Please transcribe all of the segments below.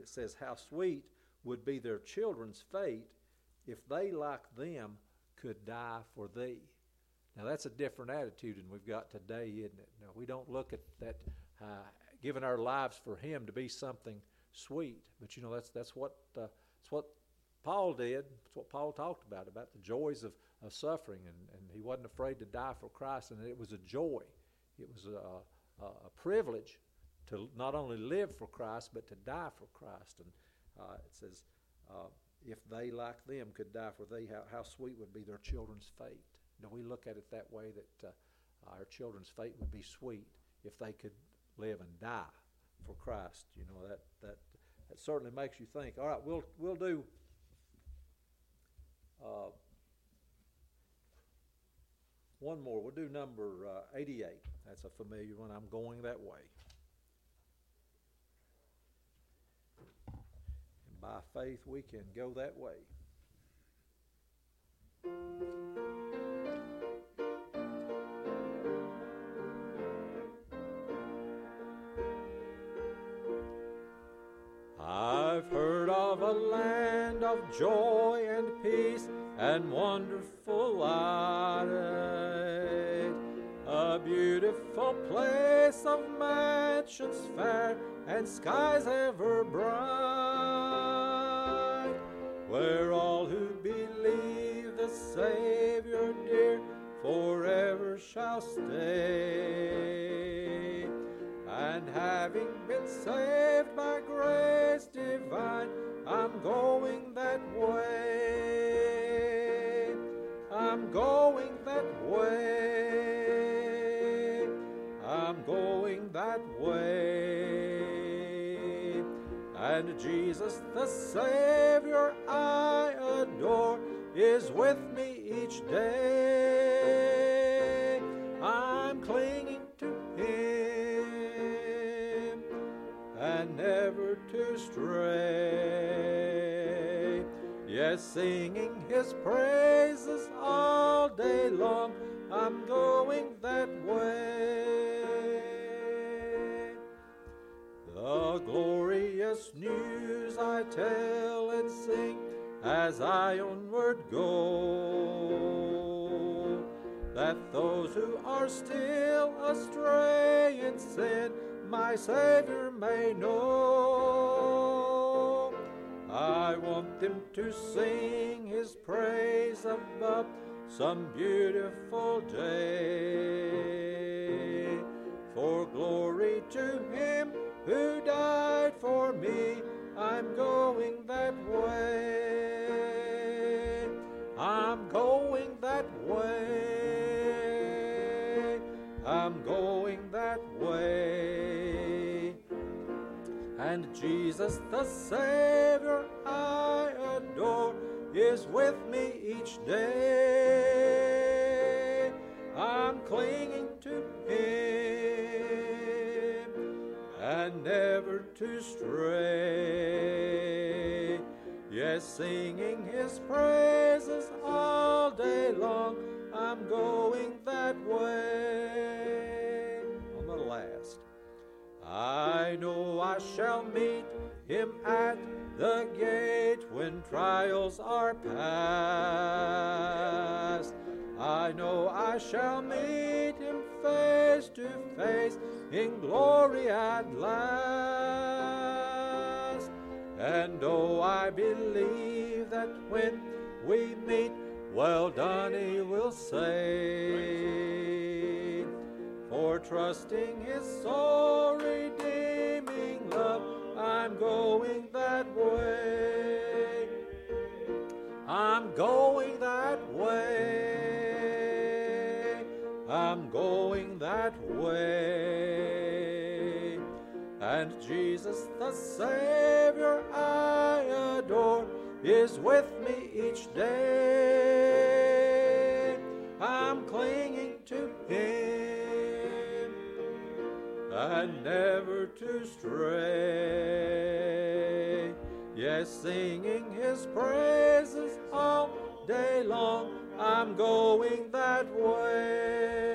it says, How sweet would be their children's fate if they, like them, could die for thee. Now, that's a different attitude than we've got today, isn't it? Now, we don't look at that, uh, giving our lives for Him to be something sweet. But, you know, that's, that's, what, uh, that's what Paul did. That's what Paul talked about, about the joys of, of suffering. And, and he wasn't afraid to die for Christ, and it was a joy. It was a, a, a privilege to not only live for Christ, but to die for Christ. And uh, it says, uh, if they like them could die for thee, how, how sweet would be their children's fate. Do we look at it that way that uh, our children's fate would be sweet if they could live and die for Christ? You know that that that certainly makes you think. All right, we'll we'll do. Uh, one more. We'll do number uh, 88. That's a familiar one. I'm going that way. By faith we can go that way. I've heard of a land of joy and peace and wonderful light, a beautiful place of mansions fair and skies ever bright, where all who believe the Savior dear forever shall stay. And having been saved by grace divine, I'm going that way. I'm going that way. And Jesus, the Savior I adore, is with me each day. I'm clinging to Him and never to stray. Yes, singing His praises as I onward go. That those who are still astray in sin, my Savior may know. I want them to sing His praise above some beautiful day. For glory to Him who died for me. I'm going that way. Jesus, the Savior I adore, is with me each day. I'm clinging to Him and never to stray. Yes, singing His praises all day long, I'm going that way. I know I shall meet Him at the gate when trials are past. I know I shall meet him face to face in glory at last. And oh, I believe that when we meet, well done, he will say. For trusting his soul redeeming love, I'm going that way. I'm going that way. I'm going that way. And Jesus, the Savior I adore, is with me each day. And never to stray. Yes, singing His praises all day long, I'm going that way.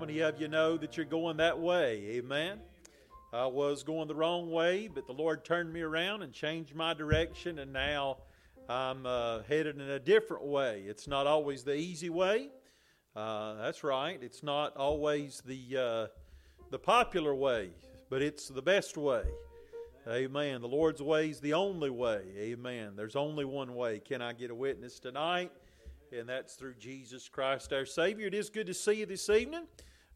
Many of you know that you're going that way? Amen. I was going the wrong way, but the Lord turned me around and changed my direction, and now I'm uh, headed in a different way. It's not always the easy way. Uh, that's right. It's not always the uh, the popular way, but it's the best way. Amen. The Lord's way is the only way. Amen. There's only one way. Can I get a witness tonight? and that's through Jesus Christ our Savior. It is good to see you this evening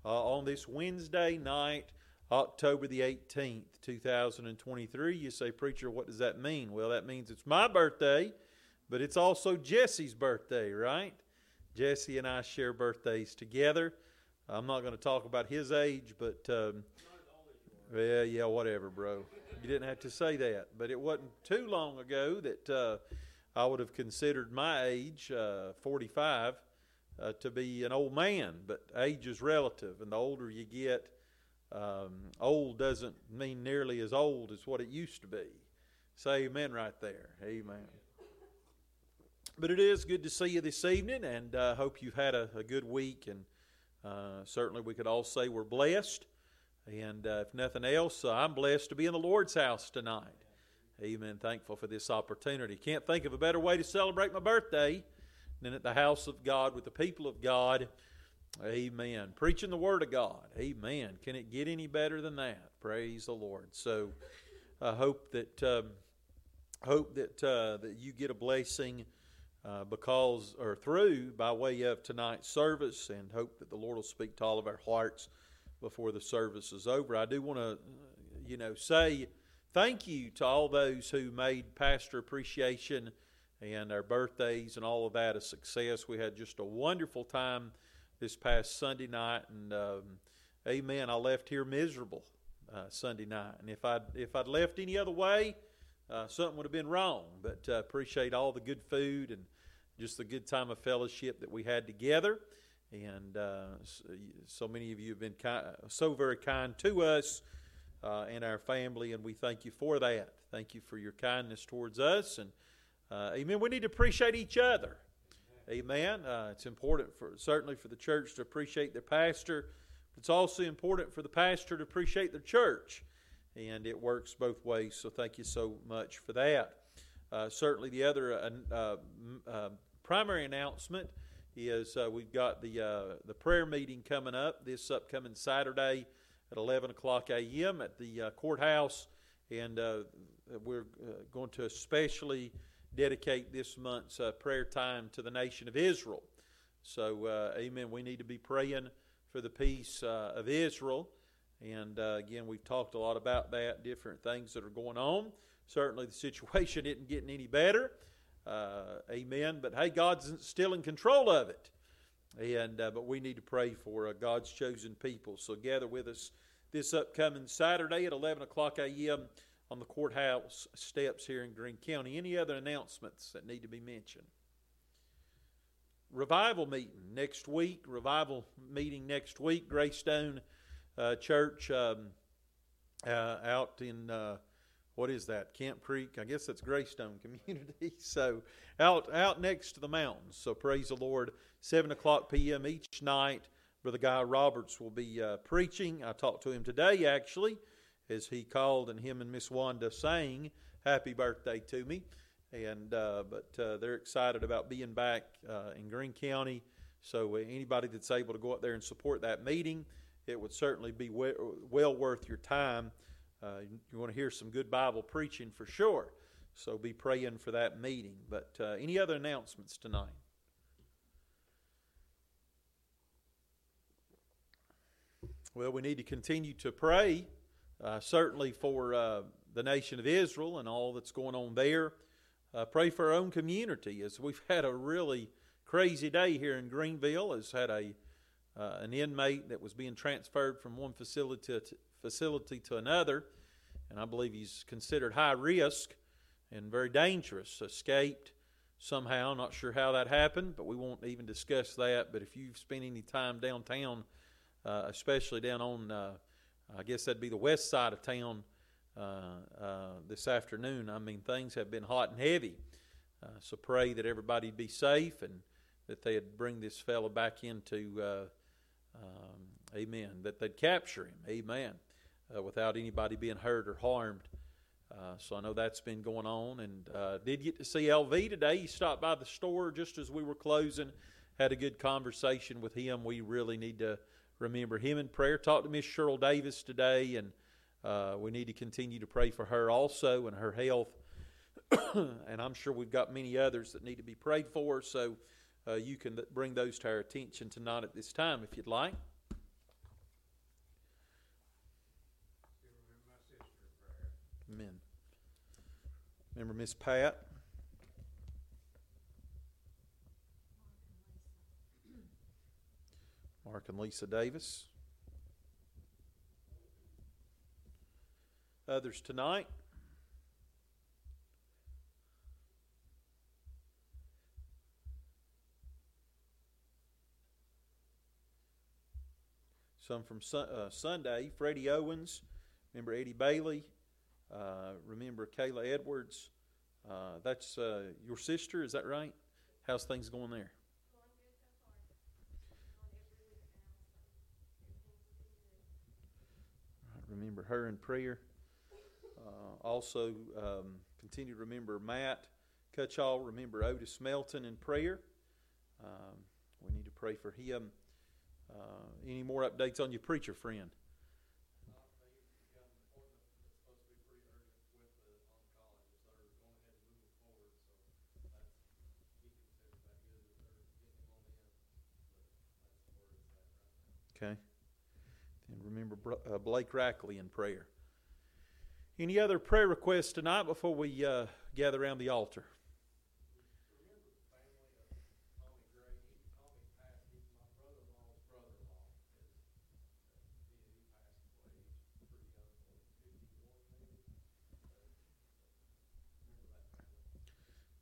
on this Wednesday night, October the 18th, 2023. You say, Preacher, what does that mean? Well, that means it's my birthday, but it's also Jesse's birthday, right? Jesse and I share birthdays together. I'm not going to talk about his age, but um, yeah, yeah, whatever, bro. You didn't have to say that, but it wasn't too long ago that. Uh, I would have considered my age, uh, 45, uh, to be an old man, but age is relative, and the older you get, um, old doesn't mean nearly as old as what it used to be. Say amen right there. Amen. But it is good to see you this evening, and I uh, hope you've had a, a good week, and uh, certainly we could all say we're blessed. And uh, if nothing else, I'm blessed to be in the Lord's house tonight. Amen. Thankful for this opportunity. Can't think of a better way to celebrate my birthday than at the house of God with the people of God. Amen. Preaching the Word of God. Amen. Can it get any better than that? Praise the Lord. So I hope that um, hope that uh, that you get a blessing uh, because or through by way of tonight's service, and hope that the Lord will speak to all of our hearts before the service is over. I do want to, you know, say thank you to all those who made Pastor Appreciation and our birthdays and all of that a success. We had just a wonderful time this past Sunday night, and um, Amen. I left here miserable uh, Sunday night, and if I'd if I'd left any other way, uh, something would have been wrong. But uh, appreciate all the good food and just the good time of fellowship that we had together. And uh, so many of you have been kind, so very kind to us uh, and our family, and we thank you for that. Thank you for your kindness towards us, and uh, amen. We need to appreciate each other. Amen. Uh, it's important for certainly for the church to appreciate their pastor. But it's also important for the pastor to appreciate the church, and it works both ways. So thank you so much for that. Uh, certainly, the other uh, uh, uh, primary announcement is we've got the the prayer meeting coming up this upcoming Saturday at 11 o'clock a.m. at the courthouse, and we're going to especially dedicate this month's uh, prayer time to the nation of Israel. So, uh, amen. We need to be praying for the peace of Israel. And again, we've talked a lot about that, different things that are going on. Certainly, the situation isn't getting any better. amen. But hey, God's still in control of it. And uh, but we need to pray for uh, God's chosen people. So gather with us this upcoming Saturday at 11 o'clock a.m. on the courthouse steps here in Greene County. Any other announcements that need to be mentioned? Revival meeting next week. Revival meeting next week. Greystone uh, Church um, uh, out in uh, what is that? Camp Creek. I guess that's Greystone Community. so out out next to the mountains. So praise the Lord. Seven o'clock p.m. each night Brother Guy Roberts will be uh, preaching. I talked to him today, actually, as he called and him and Miss Wanda sang "Happy Birthday" to me. And uh, but uh, they're excited about being back uh, in Greene County. So uh, anybody that's able to go up there and support that meeting, it would certainly be we- well worth your time. Uh, you want to hear some good Bible preaching for sure. So be praying for that meeting. But any other announcements tonight? Well, we need to continue to pray, uh, certainly for uh, the nation of Israel and all that's going on there. Uh, pray for our own community as we've had a really crazy day here in Greeneville. Has had a uh, an inmate that was being transferred from one facility to, facility to another, and I believe he's considered high risk and very dangerous. Escaped somehow. Not sure how that happened, but we won't even discuss that. But if you've spent any time downtown uh, especially down on, uh, I guess that'd be the west side of town uh, uh, this afternoon. I mean, things have been hot and heavy. Uh, so pray that everybody'd be safe and that they'd bring this fellow back into, um, amen, that they'd capture him, amen, without anybody being hurt or harmed. Uh, so I know that's been going on, and uh, did get to see LV today. He stopped by the store just as we were closing. Had a good conversation with him. We really need to remember him in prayer. Talk to Miss Cheryl Davis today, and uh, we need to continue to pray for her also and her health. and I'm sure we've got many others that need to be prayed for. So uh, you can bring those to our attention tonight at this time if you'd like. Amen. Remember Miss Pat? Mark and Lisa Davis. Others tonight. Some from uh, Sunday, Freddie Owens. Remember Eddie Bailey. Uh, remember Kayla Edwards. Uh, that's uh, your sister, is that right? How's things going there? Remember her in prayer. Uh, also, um, continue to remember Matt Cutchall, remember Otis Melton in prayer. Um, we need to pray for him. Uh, any more updates on your preacher friend? Okay. Remember uh, Blake Rackley in prayer. Any other prayer requests tonight before we uh, gather around the altar?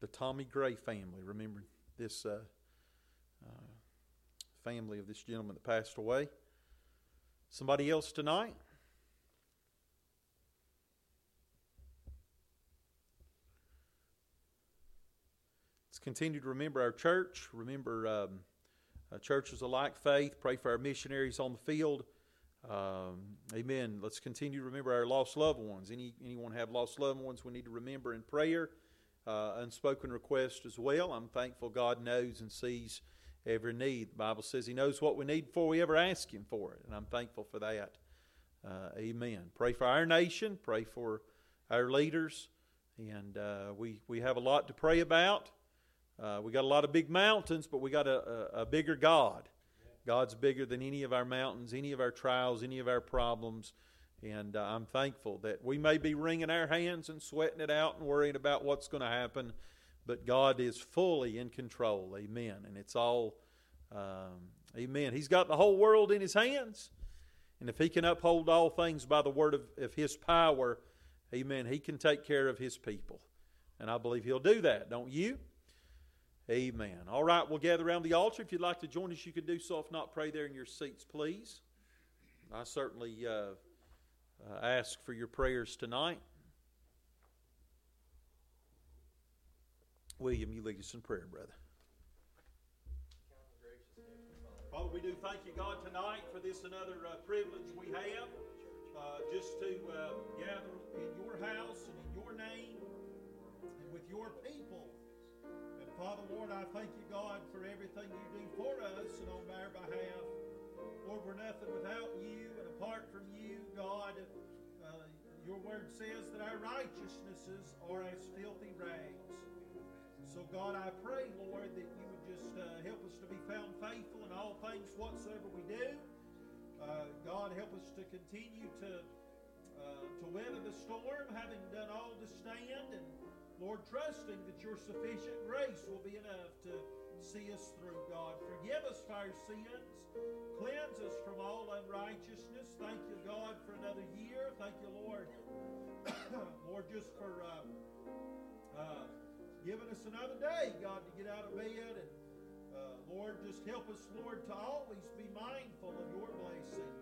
the Tommy Gray family. Remember this uh, uh, family of this gentleman that passed away. Somebody else tonight? Let's continue to remember our church. Remember um, uh, churches alike faith. Pray for our missionaries on the field. Um, amen. Let's continue to remember our lost loved ones. Any anyone have lost loved ones? We need to remember in prayer. Uh, unspoken request as well. I'm thankful God knows and sees every need. The Bible says He knows what we need before we ever ask Him for it, and I'm thankful for that. Uh, amen. Pray for our nation. Pray for our leaders, and uh, we we have a lot to pray about. Uh, we got a lot of big mountains, but we got a, a, a bigger God. God's bigger than any of our mountains, any of our trials, any of our problems. And uh, I'm thankful that we may be wringing our hands and sweating it out and worrying about what's going to happen but God is fully in control. Amen. And it's all, um, amen. He's got the whole world in His hands. And if He can uphold all things by the word of, of His power, amen, He can take care of His people. And I believe He'll do that, don't you? Amen. All right, we'll gather around the altar. If you'd like to join us, you can do so. If not, pray there in your seats, please. I certainly uh, uh, ask for your prayers tonight. William, you lead us in prayer, brother. Father, we do thank you, God, tonight for this another uh, privilege we have uh, just to uh, gather in your house and in your name and with your people. And Father, Lord, I thank you, God, for everything you do for us and on our behalf. Lord, we're nothing without you, and apart from you, God, uh, your word says that our righteousnesses are as filthy rags. So, God, I pray, Lord, that you would just uh, help us to be found faithful in all things whatsoever we do. Uh, God, help us to continue to uh, to weather the storm, having done all to stand, and Lord, trusting that your sufficient grace will be enough to see us through. God, forgive us for our sins, cleanse us from all unrighteousness. Thank you, God, for another year. Thank you, Lord, Lord, just for. Uh, giving us another day, God, to get out of bed. And uh, Lord, just help us, Lord, to always be mindful of your blessings.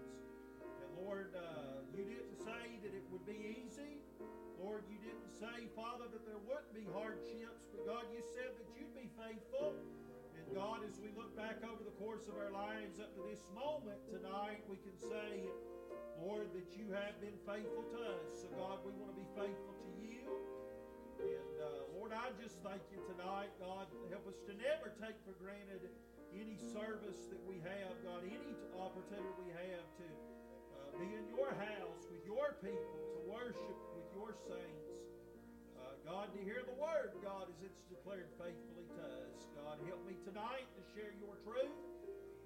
And Lord, uh, you didn't say that it would be easy. Lord, you didn't say, Father, that there wouldn't be hardships, but God, you said that you'd be faithful. And God, as we look back over the course of our lives up to this moment tonight, we can say, Lord, that you have been faithful to us. So, God, we want to be faithful to you. And uh, Lord, I just thank you tonight, God. Help us to never take for granted any service that we have, God, any opportunity we have to uh, be in your house with your people, to worship with your saints. Uh, God, to hear the word, God, as it's declared faithfully to us. God, help me tonight to share your truth.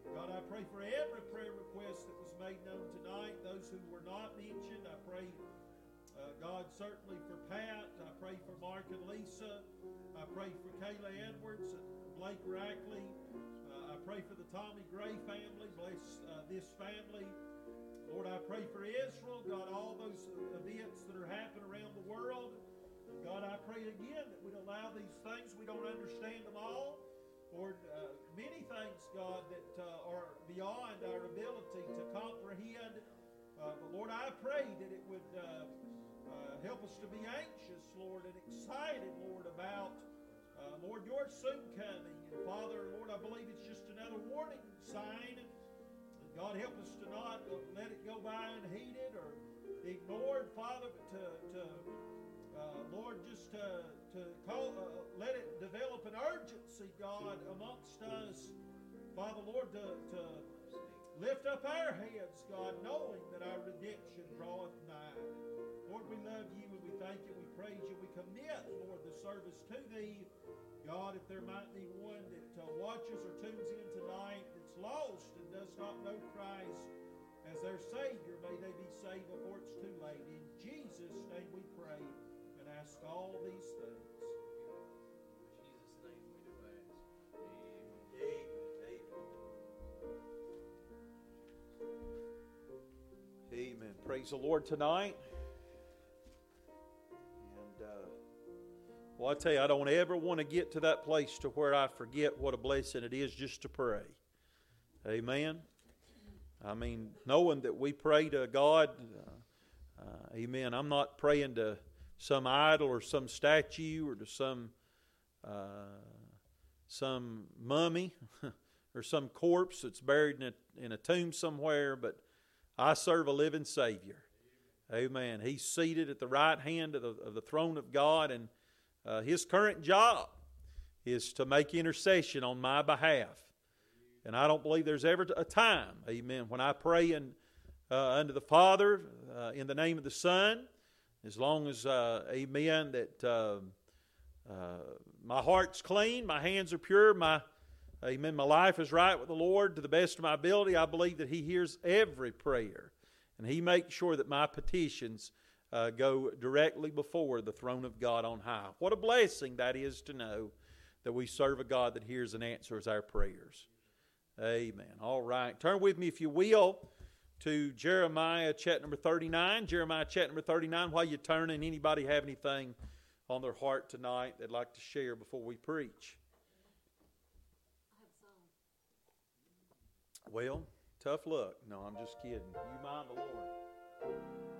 God, I pray for every prayer request that was made known tonight, those who were not mentioned. I pray uh, God, certainly for Pat. I pray for Mark and Lisa. I pray for Kayla Edwards and Blake Rackley. Uh, I pray for the Tommy Gray family. Bless uh, this family. Lord, I pray for Israel. God, all those events that are happening around the world. God, I pray again that we'd allow these things. We don't understand them all. Lord, uh, many things, God, that uh, are beyond our ability to comprehend. Uh, but Lord, I pray that it would uh, help us to be anxious, Lord, and excited, Lord, about, uh, Lord, your soon coming. And Father, Lord, I believe it's just another warning sign. And God, help us to not let it go by unheeded or ignored, Father, but to, to uh, Lord, just to, to call, uh, let it develop an urgency, God, amongst us. Father, Lord, to, to lift up our heads, God, knowing that our redemption draweth nigh. Lord, we love you and we thank you, we praise you, we commit, Lord, the service to thee. God, if there might be one that uh, watches or tunes in tonight that's lost and does not know Christ as their Savior, may they be saved before it's too late. In Jesus' name we pray and ask all these things. Praise the Lord tonight. And uh, well, I tell you, I don't ever want to get to that place to where I forget what a blessing it is just to pray. Amen. I mean, knowing that we pray to God. Uh, uh, amen. I'm not praying to some idol or some statue or to some uh, some mummy or some corpse that's buried in a, in a tomb somewhere, but I serve a living Savior. Amen. He's seated at the right hand of the, of the throne of God, and uh, his current job is to make intercession on my behalf. And I don't believe there's ever a time, amen, when I pray in, uh, unto the Father uh, in the name of the Son, as long as, uh, amen, that um, uh, my heart's clean, my hands are pure, my Amen. My life is right with the Lord to the best of my ability. I believe that He hears every prayer, and He makes sure that my petitions uh, go directly before the throne of God on high. What a blessing that is to know that we serve a God that hears and answers our prayers. Amen. All right. Turn with me, if you will, to Jeremiah chat number 39. Jeremiah chat number 39. While you're turning, anybody have anything on their heart tonight they'd like to share before we preach? Well, tough luck. No, I'm just kidding. You mind the Lord.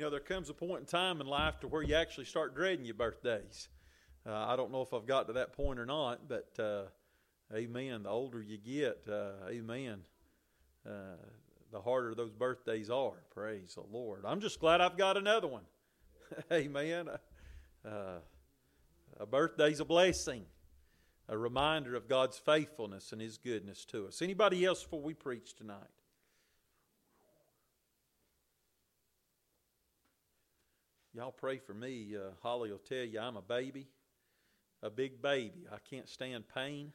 You know, there comes a point in time in life to where you actually start dreading your birthdays. Uh, I don't know if I've got to that point or not, but uh, amen. The older you get, uh, amen, uh, the harder those birthdays are. Praise the Lord. I'm just glad I've got another one. amen. Uh, a birthday's a blessing, a reminder of God's faithfulness and His goodness to us. Anybody else before we preach tonight? Y'all pray for me. Uh, Holly will tell you I'm a baby a big baby. I can't stand pain.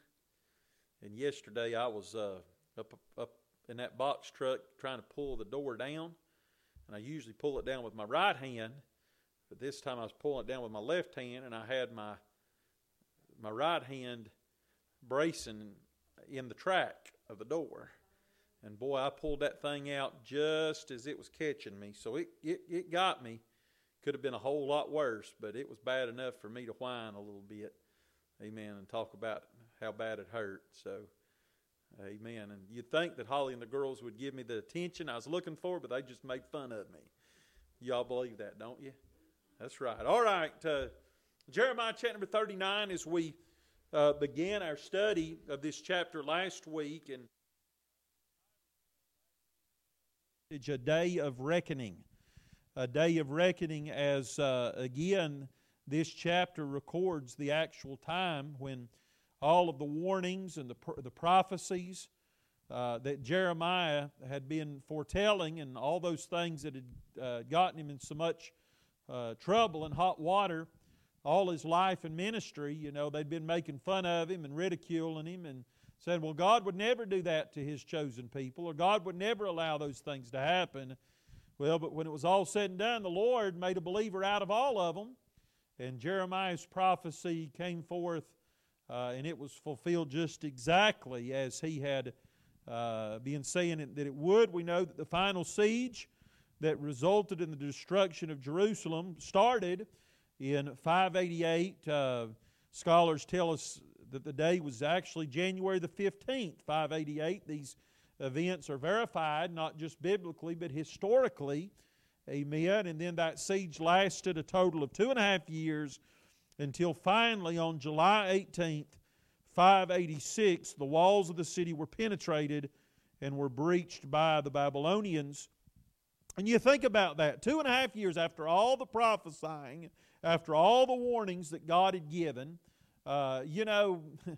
And yesterday I was uh, up up in that box truck trying to pull the door down, and I usually pull it down with my right hand, but this time I was pulling it down with my left hand, and I had my my right hand bracing in the track of the door. And boy, I pulled that thing out just as it was catching me. So it, it, it got me. Could have been a whole lot worse, but it was bad enough for me to whine a little bit. Amen. And talk about how bad it hurt. So, amen. And you'd think that Holly and the girls would give me the attention I was looking for, but they just made fun of me. Y'all believe that, don't you? That's right. All right. Uh, Jeremiah chapter number 39 as we uh, began our study of this chapter last week. And it's a day of reckoning a day of reckoning as, uh, again, this chapter records the actual time when all of the warnings and the, the prophecies uh, that Jeremiah had been foretelling and all those things that had uh, gotten him in so much uh, trouble and hot water all his life and ministry, you know, they'd been making fun of him and ridiculing him and said, well, God would never do that to his chosen people, or God would never allow those things to happen. Well, but when it was all said and done, the Lord made a believer out of all of them. And Jeremiah's prophecy came forth, uh, and it was fulfilled just exactly as he had uh, been saying it, that it would. We know that the final siege that resulted in the destruction of Jerusalem started in 588. Uh, scholars tell us that the day was actually January the 15th, 588. These events are verified, not just biblically, but historically. Amen. And then that siege lasted a total of two and a half years until finally on July 18th, 586, the walls of the city were penetrated and were breached by the Babylonians. And you think about that two and a half years after all the prophesying, after all the warnings that God had given, uh, you know,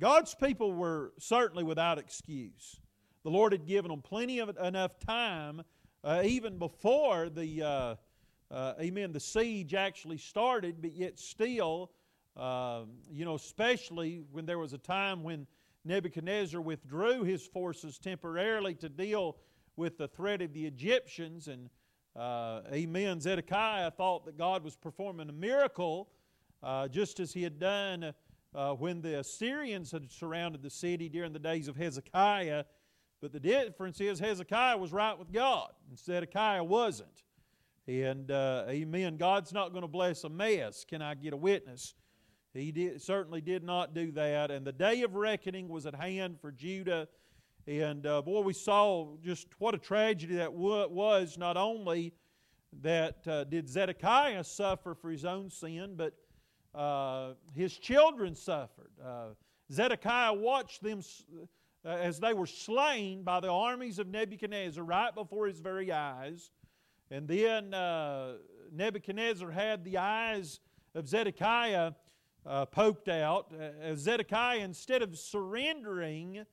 God's people were certainly without excuse. The Lord had given them plenty of enough time, uh, even before the uh, uh, amen the siege actually started, but yet still, um, you know, especially when there was a time when Nebuchadnezzar withdrew his forces temporarily to deal with the threat of the Egyptians, and uh, amen. Zedekiah thought that God was performing a miracle, uh, just as he had done. Uh, when the Assyrians had surrounded the city during the days of Hezekiah, but the difference is Hezekiah was right with God, and Zedekiah wasn't. And uh, amen. God's not going to bless a mess. Can I get a witness? He did, certainly did not do that. And the day of reckoning was at hand for Judah. And uh, boy, we saw just what a tragedy that was. Not only that uh, did Zedekiah suffer for his own sin, but uh, his children suffered. Uh, Zedekiah watched them as they were slain by the armies of Nebuchadnezzar right before his very eyes. And then uh, Nebuchadnezzar had the eyes of Zedekiah uh, poked out. Uh, Zedekiah, instead of surrendering,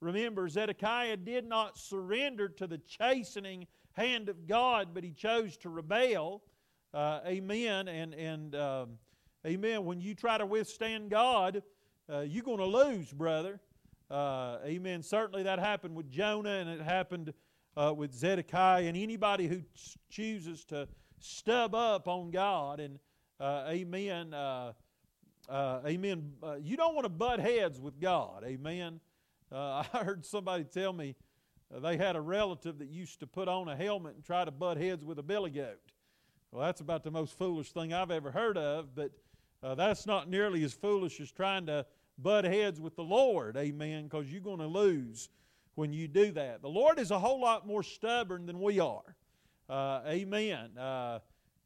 remember, Zedekiah did not surrender to the chastening hand of God, but he chose to rebel. Uh, amen. And, and um, amen. When you try to withstand God, uh, you're going to lose, brother. Uh, amen. Certainly that happened with Jonah and it happened uh, with Zedekiah and anybody who chooses to stub up on God. And uh, amen. Uh, uh, amen. Uh, you don't want to butt heads with God, amen. I heard somebody tell me they had a relative that used to put on a helmet and try to butt heads with a billy goat. Well, that's about the most foolish thing I've ever heard of, but that's not nearly as foolish as trying to butt heads with the Lord, amen, because you're going to lose when you do that. The Lord is a whole lot more stubborn than we are. Uh, amen. Uh,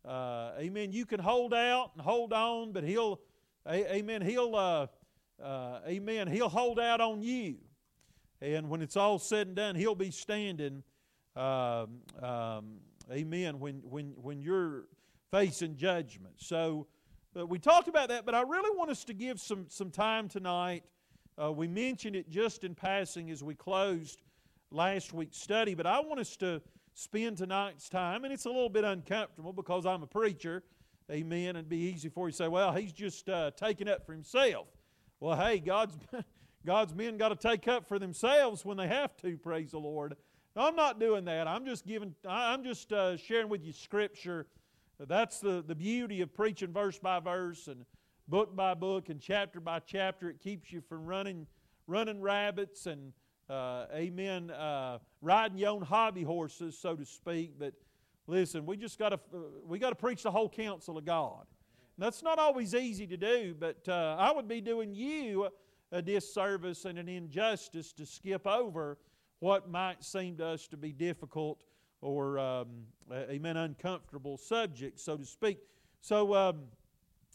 uh, amen. You can hold out and hold on, but He'll, a- amen, He'll, uh, uh, amen, He'll hold out on you. And when it's all said and done, He'll be standing, um, um, amen, when, when, when you're facing judgment. So uh, we talked about that, but I really want us to give some, some time tonight. Uh, we mentioned it just in passing as we closed last week's study, but I want us to spend tonight's time, and it's a little bit uncomfortable because I'm a preacher, amen, it'd be easy for you to say, well, he's just uh, taking up for himself. Well, hey, God's, God's men got to take up for themselves when they have to, praise the Lord. No, I'm not doing that. I'm just giving, I'm just uh, sharing with you Scripture. That's the, the beauty of preaching verse by verse and book by book and chapter by chapter. It keeps you from running, running rabbits and uh, amen, uh, riding your own hobby horses, so to speak. But listen, we just got to uh, we got to preach the whole counsel of God. And that's not always easy to do, but uh, I would be doing you a disservice and an injustice to skip over what might seem to us to be difficult or um, amen uncomfortable subjects, so to speak. So um,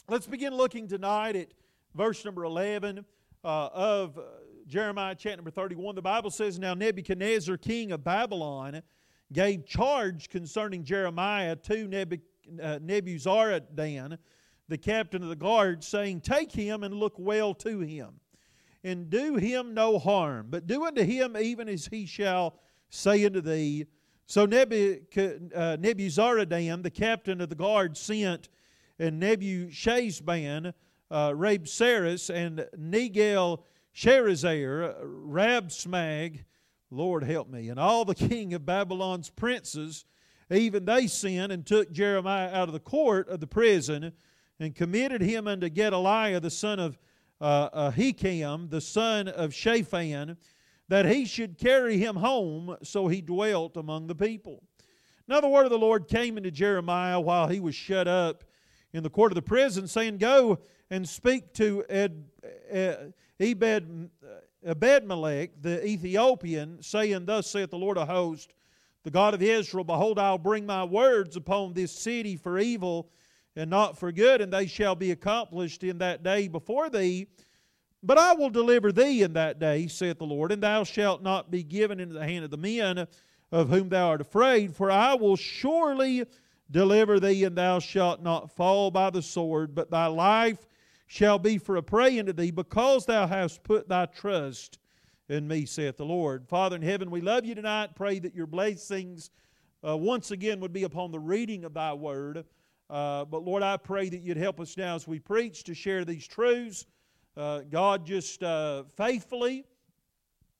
let's begin looking tonight at verse number eleven uh, of Jeremiah chapter number 31, the Bible says, Now Nebuchadnezzar, king of Babylon, gave charge concerning Jeremiah to Nebuch- uh, Nebuzaradan, the captain of the guard, saying, Take him and look well to him, and do him no harm, but do unto him even as he shall say unto thee. So uh, Nebuzaradan, the captain of the guard, sent and Nebuchadnezzar, uh, Rabsaris, and Negel Sharezer, Rabsmag, Lord help me, and all the king of Babylon's princes, even they sinned and took Jeremiah out of the court of the prison and committed him unto Gedaliah, the son of uh, Ahikam, the son of Shaphan, that he should carry him home, so he dwelt among the people. Now the word of the Lord came into Jeremiah while he was shut up in the court of the prison, saying, Go and speak to Ed, Ed, Ebed, Ebedmelech the Ethiopian, saying, Thus saith the Lord of hosts, the God of Israel, Behold, I'll bring my words upon this city for evil and not for good, and they shall be accomplished in that day before thee. But I will deliver thee in that day, saith the Lord, and thou shalt not be given into the hand of the men of whom thou art afraid, for I will surely deliver thee, and thou shalt not fall by the sword, but thy life shall be for a prey unto thee, because thou hast put thy trust in me, saith the Lord. Father in heaven, we love you tonight. Pray that your blessings uh, once again would be upon the reading of thy word. Uh, but Lord, I pray that you'd help us now as we preach to share these truths. Uh, God, just uh, faithfully,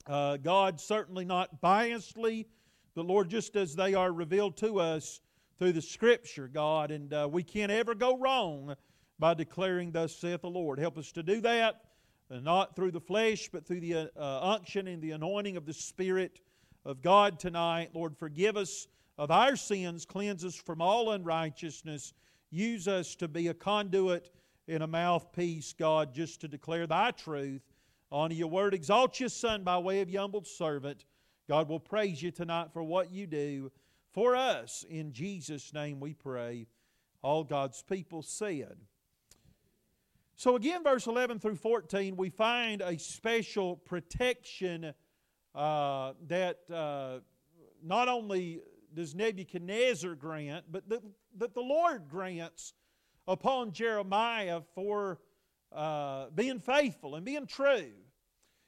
uh, God, certainly not biasedly, but Lord, just as they are revealed to us through the Scripture, God, and we can't ever go wrong by declaring, Thus saith the Lord. Help us to do that, uh, not through the flesh, but through the uh, unction and the anointing of the Spirit of God tonight. Lord, forgive us of our sins, cleanse us from all unrighteousness. Use us to be a conduit and a mouthpiece, God, just to declare thy truth. Honor your word. Exalt your Son by way of your humble servant. God will praise you tonight for what you do for us. In Jesus' name we pray. All God's people said. So, again, verse 11 through 14, we find a special protection uh, that uh, not only does Nebuchadnezzar grant, but that the Lord grants upon Jeremiah for uh, being faithful and being true.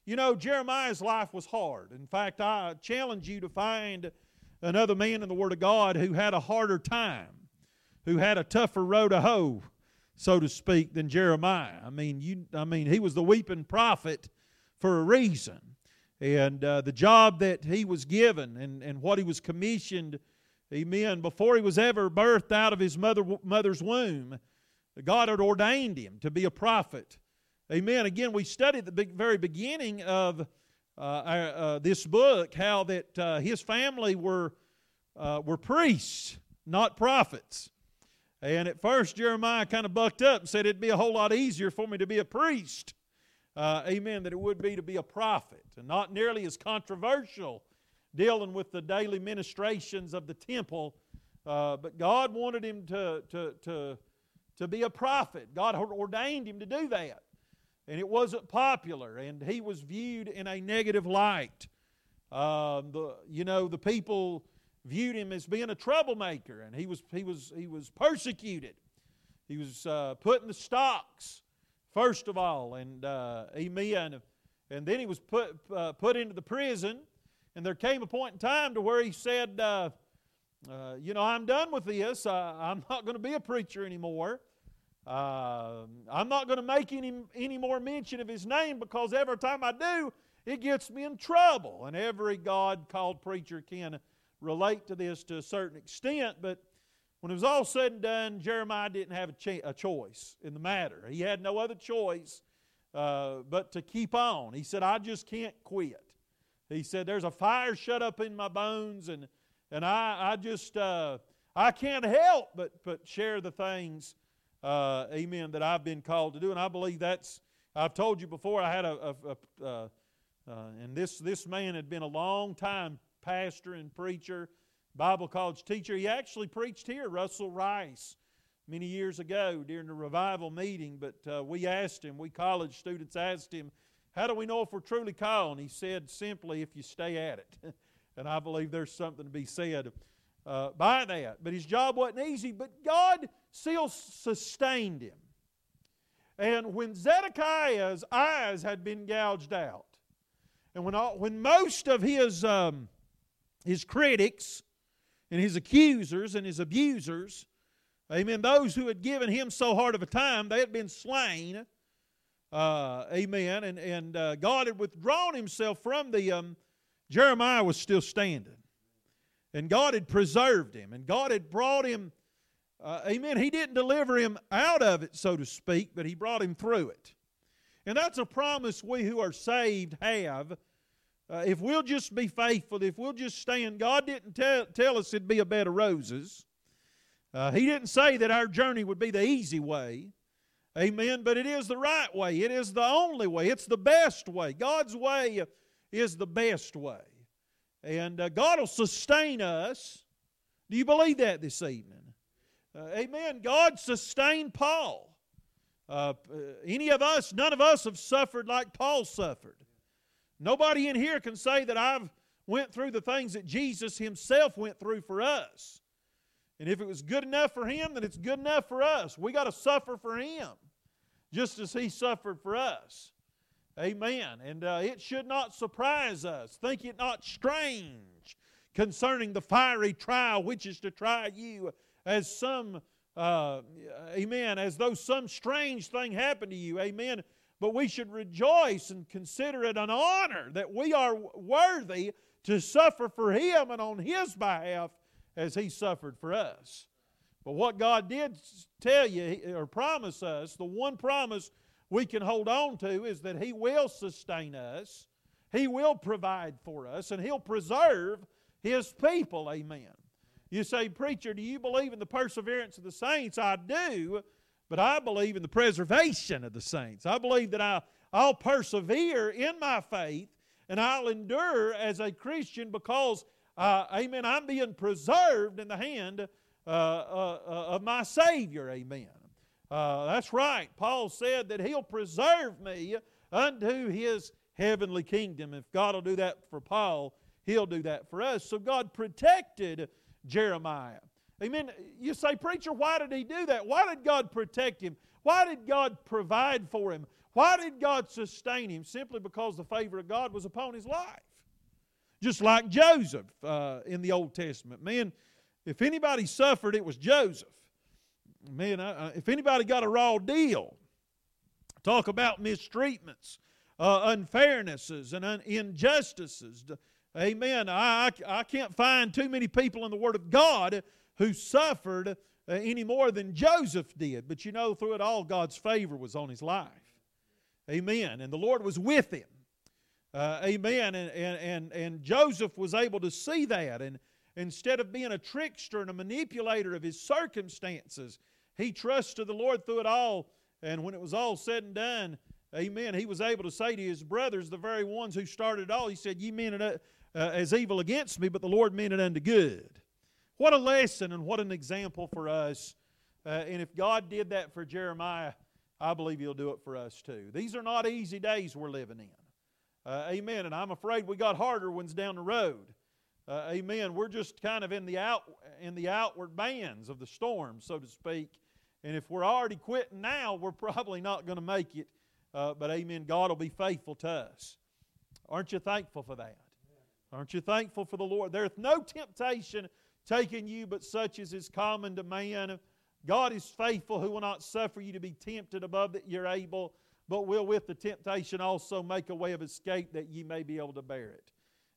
You know, Jeremiah's life was hard. In fact, I challenge you to find another man in the Word of God who had a harder time, who had a tougher road to hoe so to speak, than Jeremiah. I mean, you, I mean, he was the weeping prophet for a reason. And uh, the job that he was given and, and what he was commissioned, amen, before he was ever birthed out of his mother, mother's womb, God had ordained him to be a prophet. Amen. Again, we studied the very beginning of uh, our, uh, this book how that uh, his family were, uh, were priests, not prophets. And at first, Jeremiah kind of bucked up and said it'd be a whole lot easier for me to be a priest. Uh, amen, that it would be to be a prophet. And not nearly as controversial dealing with the daily ministrations of the temple. Uh, but God wanted him to, to, to, to be a prophet. God ordained him to do that. And it wasn't popular, and he was viewed in a negative light. Um, the, you know, the people viewed him as being a troublemaker, and he was, he was, he was persecuted. He was uh, put in the stocks, first of all, and uh, amen. And then he was put, uh, put into the prison, and there came a point in time to where he said, uh, You know, I'm done with this. I'm not going to be a preacher anymore. Uh, I'm not going to make any, any more mention of his name because every time I do, it gets me in trouble. And every God called preacher can relate to this to a certain extent, but when it was all said and done, Jeremiah didn't have a, a choice in the matter. He had no other choice uh, but to keep on. He said, I just can't quit. He said, There's a fire shut up in my bones, and, and I, I just, uh, I can't help but, but share the things, uh, amen, that I've been called to do. And I believe that's, I've told you before, I had a, a, a uh, uh, and this, this man had been a long time pastor and preacher, Bible college teacher. He actually preached here, Russell Rice, many years ago during the revival meeting. But uh, we asked him, we college students asked him, How do we know if we're truly called? And he said simply, If you stay at it. and I believe there's something to be said uh, by that. But his job wasn't easy, but God still sustained him. And when Zedekiah's eyes had been gouged out, and when, all, when most of his um, his critics and his accusers and his abusers, amen, those who had given him so hard of a time, they had been slain. Uh, amen. And, and uh, God had withdrawn himself from them. Jeremiah was still standing. And God had preserved him. And God had brought him, uh, amen. He didn't deliver him out of it, so to speak, but he brought him through it. And that's a promise we who are saved have uh, if we'll just be faithful, if we'll just stand, God didn't tell, tell us it'd be a bed of roses. Uh, he didn't say that our journey would be the easy way. Amen. But it is the right way. It is the only way. It's the best way. God's way is the best way. And uh, God will sustain us. Do you believe that this evening? Uh, amen. God sustained Paul. Uh, any of us, none of us have suffered like Paul suffered. Nobody in here can say that I've went through the things that Jesus himself went through for us. And if it was good enough for him, then it's good enough for us. We got to suffer for him, just as he suffered for us. Amen. And uh, it should not surprise us. Think it not strange concerning the fiery trial which is to try you, as some, uh, amen, as though some strange thing happened to you. Amen. But we should rejoice and consider it an honor that we are worthy to suffer for Him and on His behalf as He suffered for us. But what God did tell you or promise us, the one promise we can hold on to is that He will sustain us, He will provide for us, and He'll preserve His people. Amen. You say, Preacher, do you believe in the perseverance of the saints? I do. But I believe in the preservation of the saints. I believe that I, I'll persevere in my faith and I'll endure as a Christian because, uh, amen, I'm being preserved in the hand uh, uh, uh of my Savior. Amen. Uh, that's right. Paul said that He'll preserve me unto His heavenly kingdom. If God will do that for Paul, He'll do that for us. So God protected Jeremiah. Amen. You say, Preacher, why did he do that? Why did God protect him? Why did God provide for him? Why did God sustain him? Simply because the favor of God was upon his life. Just like Joseph uh, in the Old Testament. Man, if anybody suffered, it was Joseph. Man, uh, if anybody got a raw deal, talk about mistreatments, uh, unfairnesses, and un- injustices. Amen. I, I, I can't find too many people in the Word of God who suffered uh, any more than Joseph did. But you know, through it all, God's favor was on his life. Amen. And the Lord was with him. Uh, amen. And, and, and, and Joseph was able to see that. And instead of being a trickster and a manipulator of his circumstances, he trusted the Lord through it all. And when it was all said and done, amen, he was able to say to his brothers, the very ones who started it all, he said, Ye meant it uh, as evil against me, but the Lord meant it unto good. What a lesson and what an example for us. Uh, and if God did that for Jeremiah, I believe He'll do it for us too. These are not easy days we're living in. Uh, amen. And I'm afraid we got harder ones down the road. Uh, amen. We're just kind of in the out in the outward bands of the storm, so to speak. And if we're already quitting now, we're probably not going to make it. Uh, but amen. God will be faithful to us. Aren't you thankful for that? Aren't you thankful for the Lord? There's no temptation taking you but such as is common to man. God is faithful, who will not suffer you to be tempted above that you're able, but will with the temptation also make a way of escape that ye may be able to bear it.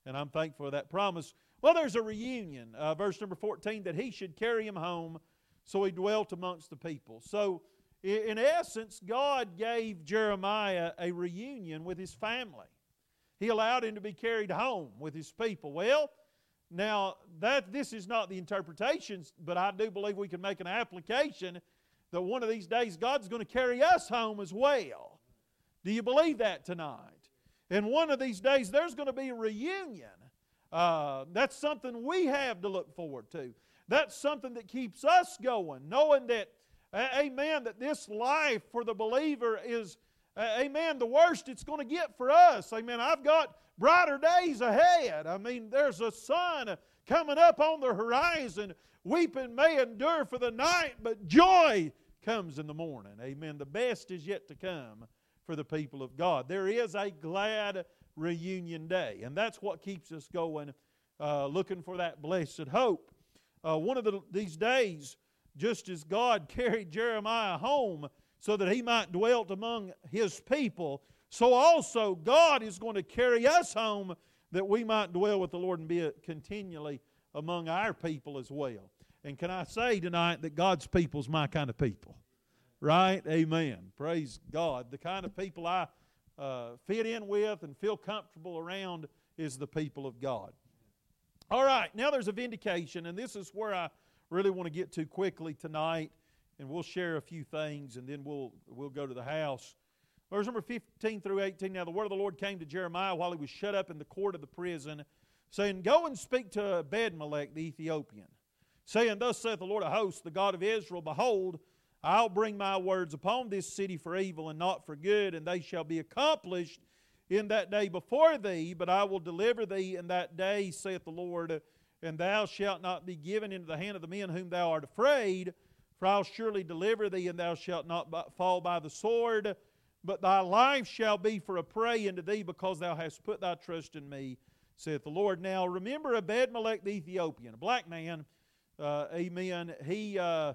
And I'm thankful for that promise. Well, there's a reunion, uh, verse number 14, that he should carry him home, so he dwelt amongst the people. So, in essence, God gave Jeremiah a reunion with his family. He allowed him to be carried home with his people. Well, now that this is not the interpretations, but I do believe we can make an application that one of these days God's going to carry us home as well. Do you believe that tonight? And one of these days there's going to be a reunion. Uh, that's something we have to look forward to. That's something that keeps us going, knowing that, amen, that this life for the believer is, amen, the worst it's going to get for us. Amen. I've got brighter days ahead. I mean, there's a sun coming up on the horizon. Weeping may endure for the night, but joy comes in the morning. Amen. The best is yet to come for the people of God. There is a glad reunion day, and that's what keeps us going, uh, looking for that blessed hope. Uh, one of the, these days, just as God carried Jeremiah home so that he might dwell among his people, so also God is going to carry us home that we might dwell with the Lord and be continually among our people as well. And can I say tonight that God's people is my kind of people? Right? Amen. Praise God. The kind of people I uh, fit in with and feel comfortable around is the people of God. All right, now there's a vindication, and this is where I really want to get to quickly tonight, and we'll share a few things, and then we'll we'll go to the house. Verse number 15 through 18. Now the word of the Lord came to Jeremiah while he was shut up in the court of the prison, saying, Go and speak to Ebed-melech the Ethiopian, saying, Thus saith the Lord of hosts, the God of Israel, Behold, I'll bring my words upon this city for evil and not for good, and they shall be accomplished in that day before thee, but I will deliver thee in that day, saith the Lord, and thou shalt not be given into the hand of the men whom thou art afraid, for I'll surely deliver thee, and thou shalt not fall by the sword but thy life shall be for a prey unto thee because thou hast put thy trust in me, saith the Lord. Now remember Ebed-melech the Ethiopian, a black man, uh, amen. He, uh,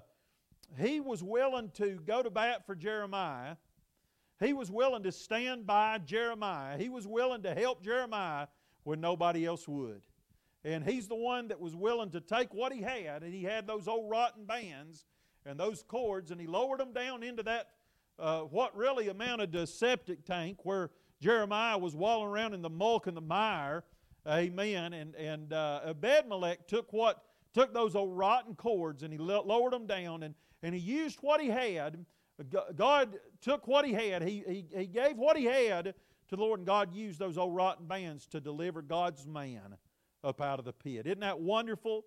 he was willing to go to bat for Jeremiah. He was willing to stand by Jeremiah. He was willing to help Jeremiah when nobody else would. And he's the one that was willing to take what he had, and he had those old rotten bands and those cords, and he lowered them down into that uh, what really amounted to a septic tank where Jeremiah was wallowing around in the muck and the mire. Amen. And, and uh, Ebed-melech took what took those old rotten cords and he lowered them down and, and he used what he had. God took what he had. He, he, he gave what he had to the Lord, and God used those old rotten bands to deliver God's man up out of the pit. Isn't that wonderful?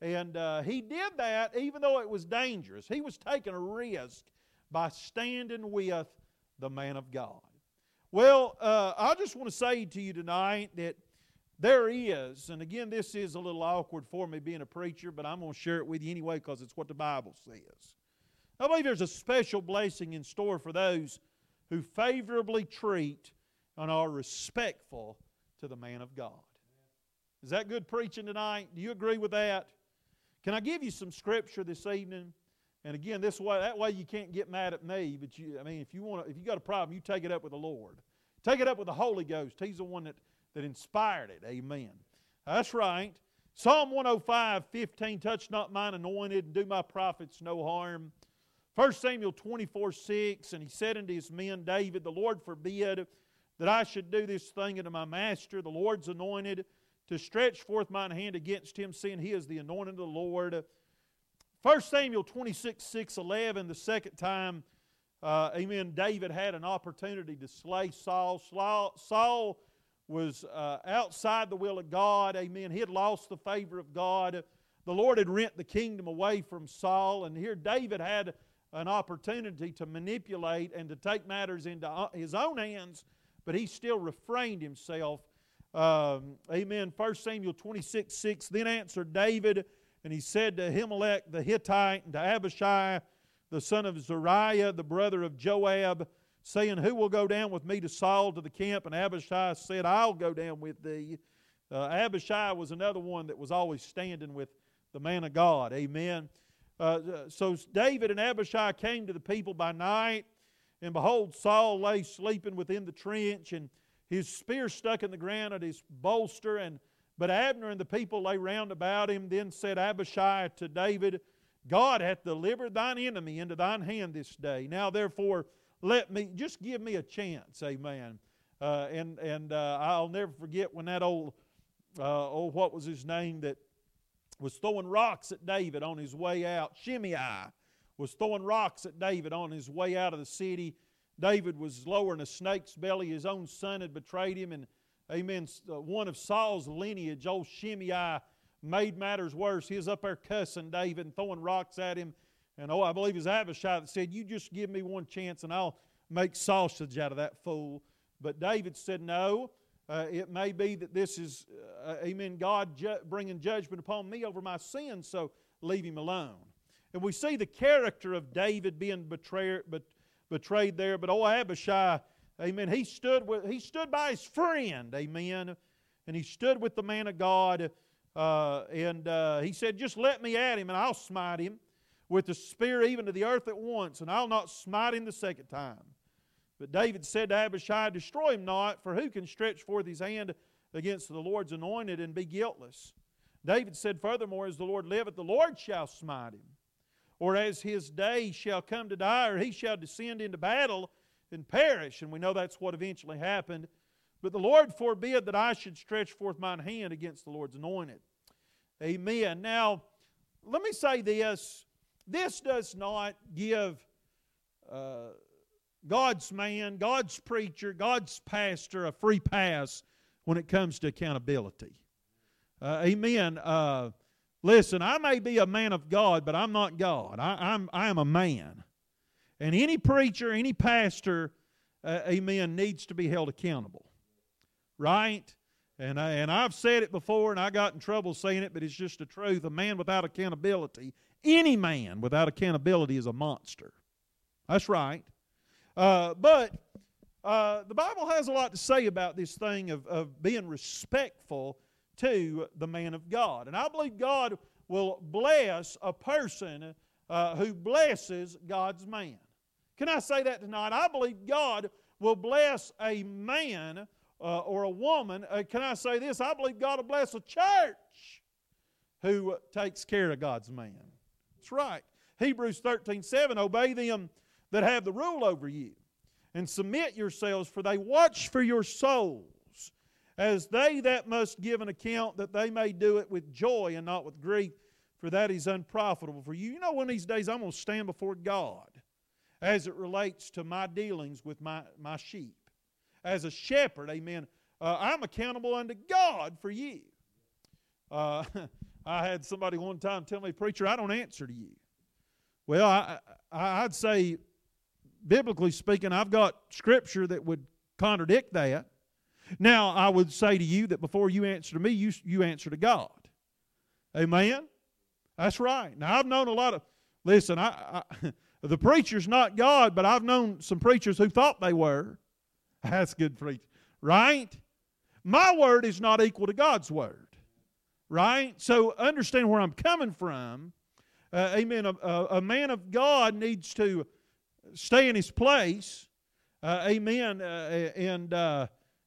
And uh, he did that even though it was dangerous. He was taking a risk by standing with the man of God. Well, uh, I just want to say to you tonight that there is, and again, this is a little awkward for me being a preacher, but I'm going to share it with you anyway because it's what the Bible says. I believe there's a special blessing in store for those who favorably treat and are respectful to the man of God. Is that good preaching tonight? Do you agree with that? Can I give you some scripture this evening? And again, this way, that way you can't get mad at me. But you, I mean, if you want, if you got a problem, you take it up with the Lord. Take it up with the Holy Ghost. He's the one that, that inspired it. Amen. That's right. Psalm 105, 15, touch not mine anointed, and do my prophets no harm. 1 Samuel 24, 6, and he said unto his men, David, the Lord forbid that I should do this thing unto my master, the Lord's anointed, to stretch forth mine hand against him, seeing he is the anointed of the Lord. 1 Samuel 26, 6, 11, the second time, uh, amen, David had an opportunity to slay Saul. Saul was uh, outside the will of God, amen. He had lost the favor of God. The Lord had rent the kingdom away from Saul, and here David had an opportunity to manipulate and to take matters into uh, his own hands, but he still refrained himself. Um, amen. 1 Samuel 26 6. Then answered David, and he said to Ahimelech the Hittite and to Abishai, the son of Zeruiah, the brother of Joab, saying, Who will go down with me to Saul to the camp? And Abishai said, I'll go down with thee. Uh, Abishai was another one that was always standing with the man of God. Amen. Uh, so David and Abishai came to the people by night, and behold, Saul lay sleeping within the trench, and his spear stuck in the ground at his bolster. And but Abner and the people lay round about him. Then said Abishai to David, God hath delivered thine enemy into thine hand this day. Now therefore, let me just give me a chance, Amen. Uh, and and uh, I'll never forget when that old uh, oh what was his name that was throwing rocks at David on his way out. Shimei was throwing rocks at David on his way out of the city. David was lowering a snake's belly. His own son had betrayed him. And, amen, uh, one of Saul's lineage, old Shimei, made matters worse. He was up there cussing David and throwing rocks at him. And, oh, I believe it was Abishai that said, You just give me one chance and I'll make sausage out of that fool. But David said, No. Uh, it may be that this is, uh, amen, God ju- bringing judgment upon me over my sins, so leave him alone. And we see the character of David being betrayed, but, betrayed there. But oh, Abishai, amen, he stood, with, he stood by his friend, amen, and he stood with the man of God. Uh, and uh, he said, Just let me at him, and I'll smite him with the spear even to the earth at once, and I'll not smite him the second time. But David said to Abishai, Destroy him not, for who can stretch forth his hand against the Lord's anointed and be guiltless? David said, Furthermore, as the Lord liveth, the Lord shall smite him. Or as his day shall come to die, or he shall descend into battle and perish. And we know that's what eventually happened. But the Lord forbid that I should stretch forth mine hand against the Lord's anointed. Amen. Now, let me say this this does not give uh, God's man, God's preacher, God's pastor a free pass when it comes to accountability. Uh, amen. Uh, listen, I may be a man of God, but I'm not God. I, I'm, I am a man. And any preacher, any pastor, uh, amen, needs to be held accountable. Right? And, I, and I've said it before, and I got in trouble saying it, but it's just the truth. A man without accountability, any man without accountability is a monster. That's right. Uh, but uh, the Bible has a lot to say about this thing of, of being respectful to the man of God. And I believe God will bless a person uh, who blesses God's man. Can I say that tonight? I believe God will bless a man uh, or a woman. Uh, can I say this? I believe God will bless a church who takes care of God's man. That's right. Hebrews 13 7 Obey them that have the rule over you. And submit yourselves, for they watch for your souls, as they that must give an account, that they may do it with joy and not with grief, for that is unprofitable for you. You know, one of these days I'm going to stand before God as it relates to my dealings with my, my sheep. As a shepherd, amen, uh, I'm accountable unto God for you. Uh, I had somebody one time tell me, Preacher, I don't answer to you. Well, I, I, I'd say biblically speaking, I've got scripture that would contradict that. Now, I would say to you that before you answer to me, you, you answer to God. Amen? That's right. Now, I've known a lot of, listen, I, I the preacher's not God, but I've known some preachers who thought they were. That's good preach. Right? My word is not equal to God's word. Right? So understand where I'm coming from. Uh, amen. A, a, a man of God needs to stay in his place. Uh, amen. Uh, and uh,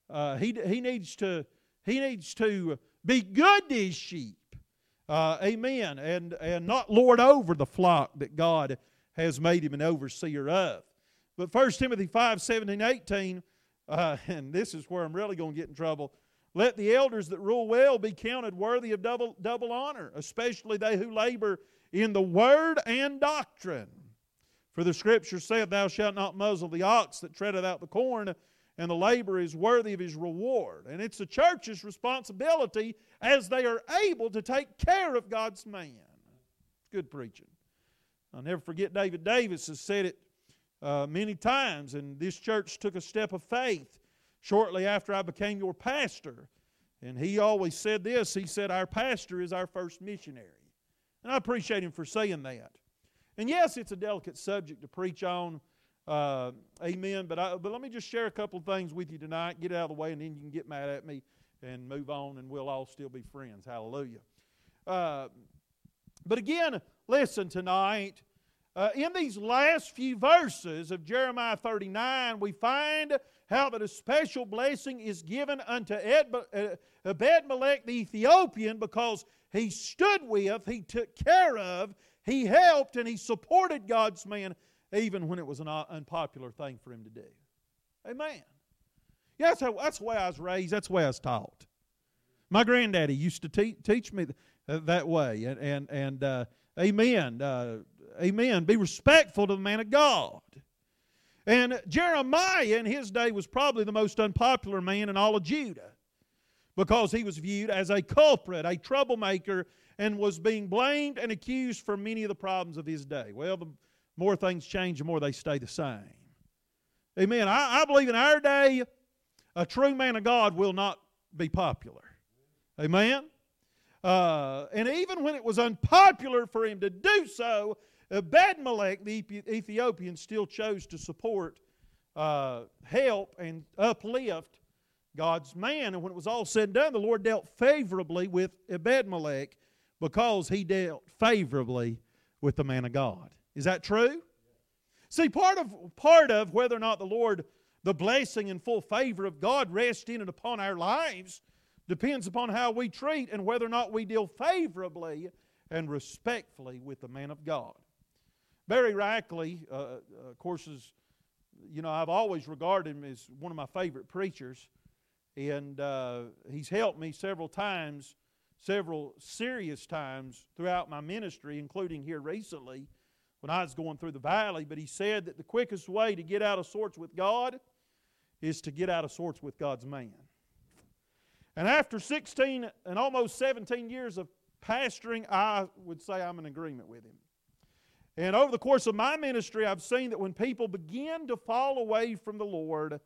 uh, he, he, needs to, he needs to be good to his sheep. Uh, amen. And, and not lord over the flock that God has made him an overseer of. But 1 Timothy 5 17, 18, uh, and this is where I'm really going to get in trouble. Let the elders that rule well be counted worthy of double, double honor, especially they who labor in the word and doctrine. For the scripture saith, Thou shalt not muzzle the ox that treadeth out the corn, and the labor is worthy of his reward. And it's the church's responsibility as they are able to take care of God's man. Good preaching. I'll never forget David Davis has said it uh, many times, and this church took a step of faith shortly after I became your pastor. And he always said this he said, Our pastor is our first missionary. And I appreciate him for saying that. And yes, it's a delicate subject to preach on. Uh, amen. But, I, but let me just share a couple of things with you tonight, get out of the way, and then you can get mad at me and move on, and we'll all still be friends. Hallelujah. Uh, but again, listen tonight. Uh, in these last few verses of Jeremiah 39, we find how that a special blessing is given unto uh, the Ethiopian because he stood with, he took care of, he helped and he supported God's man even when it was an unpopular thing for him to do. Amen. Yeah, that's, how, that's the way I was raised. That's the way I was taught. My granddaddy used to te- teach me th- that way. And, and, and uh, amen. Uh, amen. Be respectful to the man of God. And Jeremiah in his day was probably the most unpopular man in all of Judah because he was viewed as a culprit, a troublemaker, and was being blamed and accused for many of the problems of his day. Well, the more things change, the more they stay the same. Amen. I, I believe in our day, a true man of God will not be popular. Amen. Uh, and even when it was unpopular for him to do so, Ebed-Melech, the Ethiopian, still chose to support, uh, help, and uplift God's man. And when it was all said and done, the Lord dealt favorably with Ebed-Melech because he dealt favorably with the man of God. Is that true? See, part of, part of whether or not the Lord, the blessing and full favor of God rests in and upon our lives depends upon how we treat and whether or not we deal favorably and respectfully with the man of God. Barry Rackley, uh, uh, of course, is, you know, I've always regarded him as one of my favorite preachers, and uh, he's helped me several times several serious times throughout my ministry, including here recently when I was going through the valley. But he said that the quickest way to get out of sorts with God is to get out of sorts with God's man. And after 16 and almost 17 years of pastoring, I would say I'm in agreement with him. And over the course of my ministry, I've seen that when people begin to fall away from the Lord,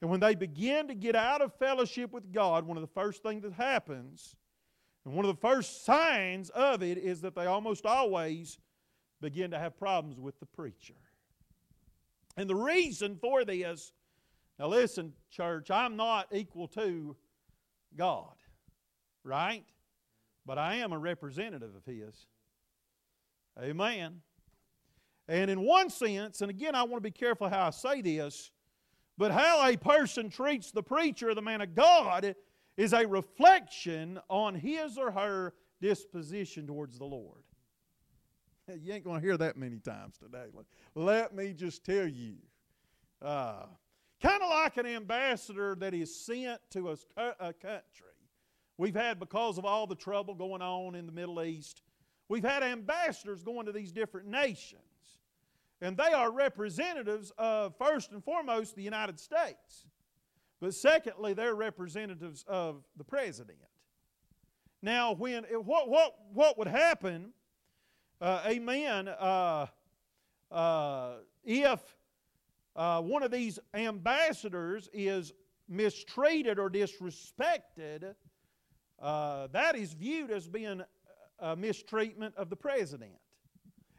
and when they begin to get out of fellowship with God, one of the first things that happens and one of the first signs of it is that they almost always begin to have problems with the preacher. And the reason for this, now listen, church, I'm not equal to God, right? But I am a representative of His. Amen. And in one sense, and again, I want to be careful how I say this, but how a person treats the preacher the man of God is a reflection on his or her disposition towards the Lord. You ain't going to hear that many times today. Let me just tell you. Uh, kind of like an ambassador that is sent to a, a country. We've had, because of all the trouble going on in the Middle East, we've had ambassadors going to these different nations. And they are representatives of, first and foremost, the United States. But secondly, they're representatives of the president. Now, when what what what would happen? Uh, amen. Uh, uh, if uh, one of these ambassadors is mistreated or disrespected, uh, that is viewed as being a mistreatment of the president.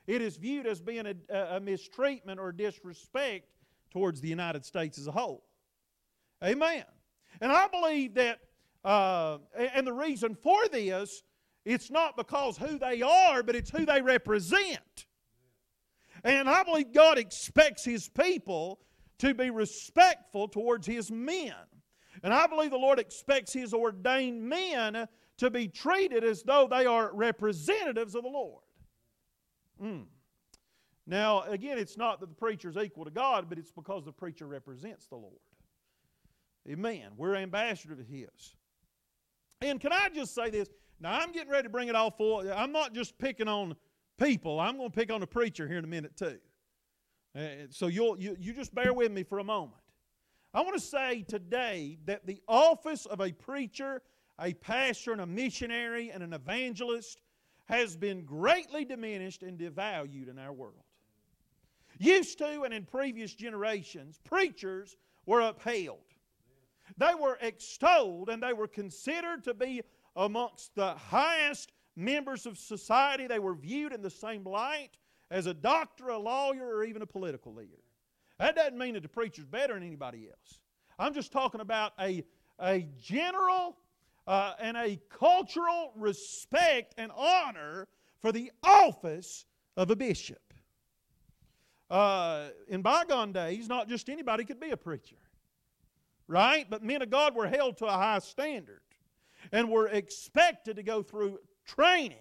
It is viewed as being a, a mistreatment or disrespect towards the United States as a whole. Amen. And I believe that, uh, and the reason for this, it's not because who they are, but it's who they represent. And I believe God expects His people to be respectful towards His men. And I believe the Lord expects His ordained men to be treated as though they are representatives of the Lord. Mm. Now, again, it's not that the preacher is equal to God, but it's because the preacher represents the Lord. Amen. We're ambassadors of His. And can I just say this? Now, I'm getting ready to bring it all full. I'm not just picking on people, I'm going to pick on the preacher here in a minute, too. Uh, so you'll, you, you just bear with me for a moment. I want to say today that the office of a preacher, a pastor, and a missionary, and an evangelist has been greatly diminished and devalued in our world. Used to and in previous generations, preachers were upheld. They were extolled and they were considered to be amongst the highest members of society. They were viewed in the same light as a doctor, a lawyer, or even a political leader. That doesn't mean that the preacher's better than anybody else. I'm just talking about a, a general uh, and a cultural respect and honor for the office of a bishop. Uh, in bygone days, not just anybody could be a preacher, right? But men of God were held to a high standard and were expected to go through training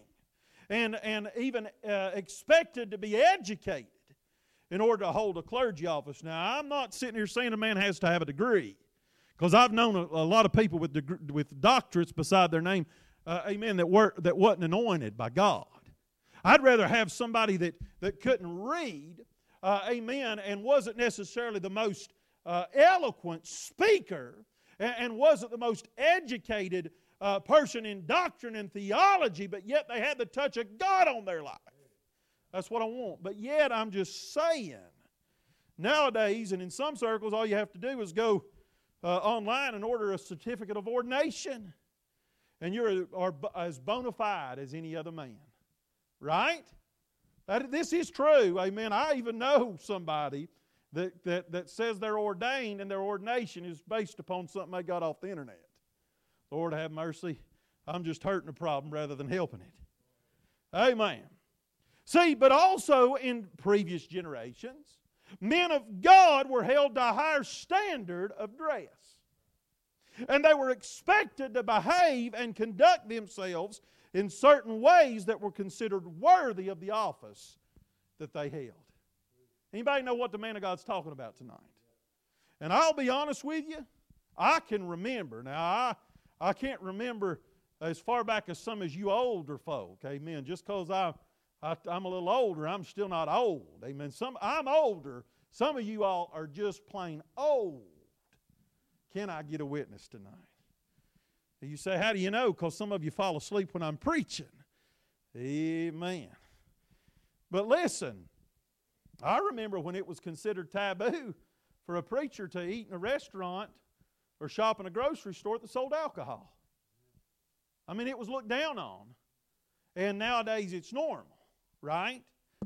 and, and even uh, expected to be educated in order to hold a clergy office. Now, I'm not sitting here saying a man has to have a degree, because I've known a, a, lot of people with, deg- with doctorates beside their name, uh, amen, that, were, that wasn't anointed by God. I'd rather have somebody that, that couldn't read, uh, amen, and wasn't necessarily the most uh, eloquent speaker and, and, wasn't the most educated uh, person in doctrine and theology, but yet they had the touch of God on their life. That's what I want. But yet, I'm just saying, nowadays, and in some circles, all you have to do is go uh, online and order a certificate of ordination. And you're are as bona fide as any other man. Right? That, this is true. Amen. I even know somebody that, that, that says they're ordained and their ordination is based upon something they got off the internet. Lord have mercy. I'm just hurting the problem rather than helping it. Amen. See, but also in previous generations, men of God were held to a higher standard of dress. And they were expected to behave and conduct themselves in certain ways that were considered worthy of the office that they held. Anybody know what the man of God's talking about tonight? And I'll be honest with you, I can remember. Now, I, I can't remember as far back as some of you older folk, amen. Just because I I, am a little older. I'm still not old. Amen. Some, I'm older. Some of you all are just plain old. Can I get a witness tonight? You say, How do you know? Because some of you fall asleep when I'm preaching. Amen. But listen, I remember when it was considered taboo for a preacher to eat in a restaurant or shop in a grocery store that sold alcohol. I mean, it was looked down on. And nowadays it's normal right?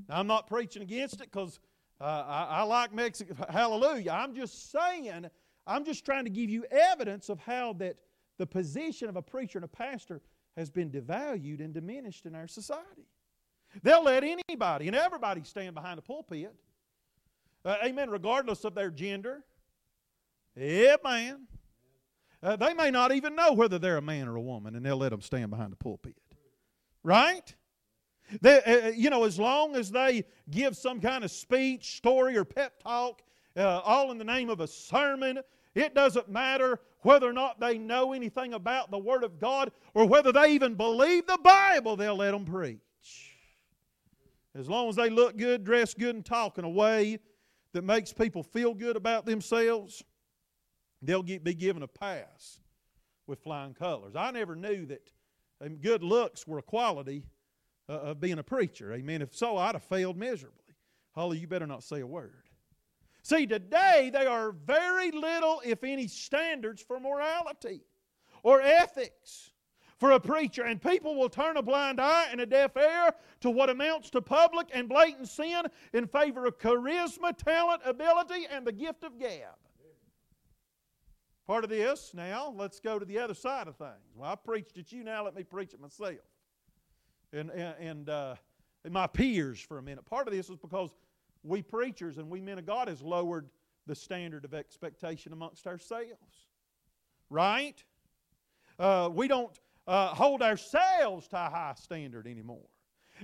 Now, I'm not preaching against it because uh, I, I, like Mexican. Hallelujah. I'm just saying, I'm just trying to give you evidence of how that the position of a preacher and a pastor has been devalued and diminished in our society. They'll let anybody and everybody stand behind a pulpit. Uh, amen, regardless of their gender. Amen. Uh, they may not even know whether they're a man or a woman, and they'll let them stand behind the pulpit. Right? They, uh, uh, you know, as long as they give some kind of speech, story, or pep talk, uh, all in the name of a sermon, it doesn't matter whether or not they know anything about the Word of God or whether they even believe the Bible, they'll let them preach. As long as they look good, dress good, and talk in a way that makes people feel good about themselves, they'll get, be given a pass with flying colors. I never knew that um, good looks were a quality uh, of being a preacher. Amen. If so, I'd have failed miserably. Holly, you better not say a word. See, today there are very little, if any, standards for morality or ethics for a preacher, and people will turn a blind eye and a deaf ear to what amounts to public and blatant sin in favor of charisma, talent, ability, and the gift of gab. Part of this, now, let's go to the other side of things. Well, I preached at you, now let me preach it myself and, and, uh, and my peers for a minute. Part of this is because we preachers and we men of God has lowered the standard of expectation amongst ourselves. right? Uh, we don't uh, hold ourselves to a high standard anymore.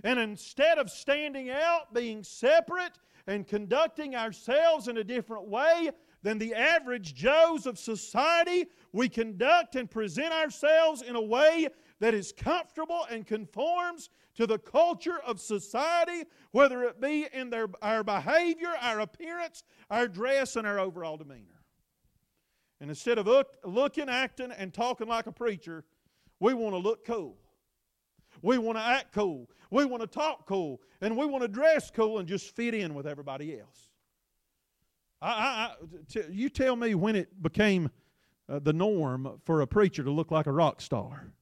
And instead of standing out, being separate, and conducting ourselves in a different way than the average Joes of society, we conduct and present ourselves in a way that is comfortable and conforms to the culture of society, whether it be in their, our behavior, our appearance, our dress, and our overall demeanor. And instead of look, looking, acting, and talking like a preacher, we want to look cool. We want to act cool. We want to talk cool. And we want to dress cool and just fit in with everybody else. I, I, I t- you tell me when it became uh, the norm for a preacher to look like a rock star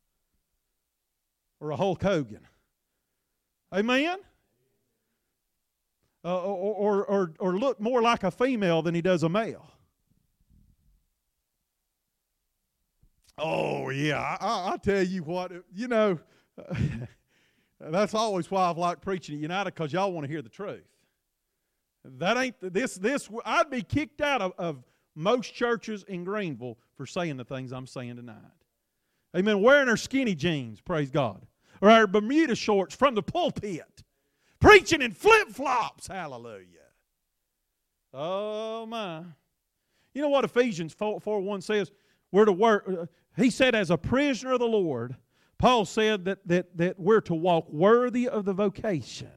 or a Hulk Hogan. Amen? Uh, or, or, or, or look more like a female than he does a male. Oh, yeah. I, I tell you what, uh, you know, uh, that's always why I've liked preaching at United because y'all want to hear the truth. That ain't this. This I'd be kicked out of, of most churches in Greeneville for saying the things I'm saying tonight. Amen. Wearing our skinny jeans, praise God, or our Bermuda shorts from the pulpit, preaching in flip flops, hallelujah. Oh my! You know what Ephesians 4, 4 1 says? We're to work. Uh, he said, as a prisoner of the Lord, Paul said that, that, that we're to walk worthy of the vocation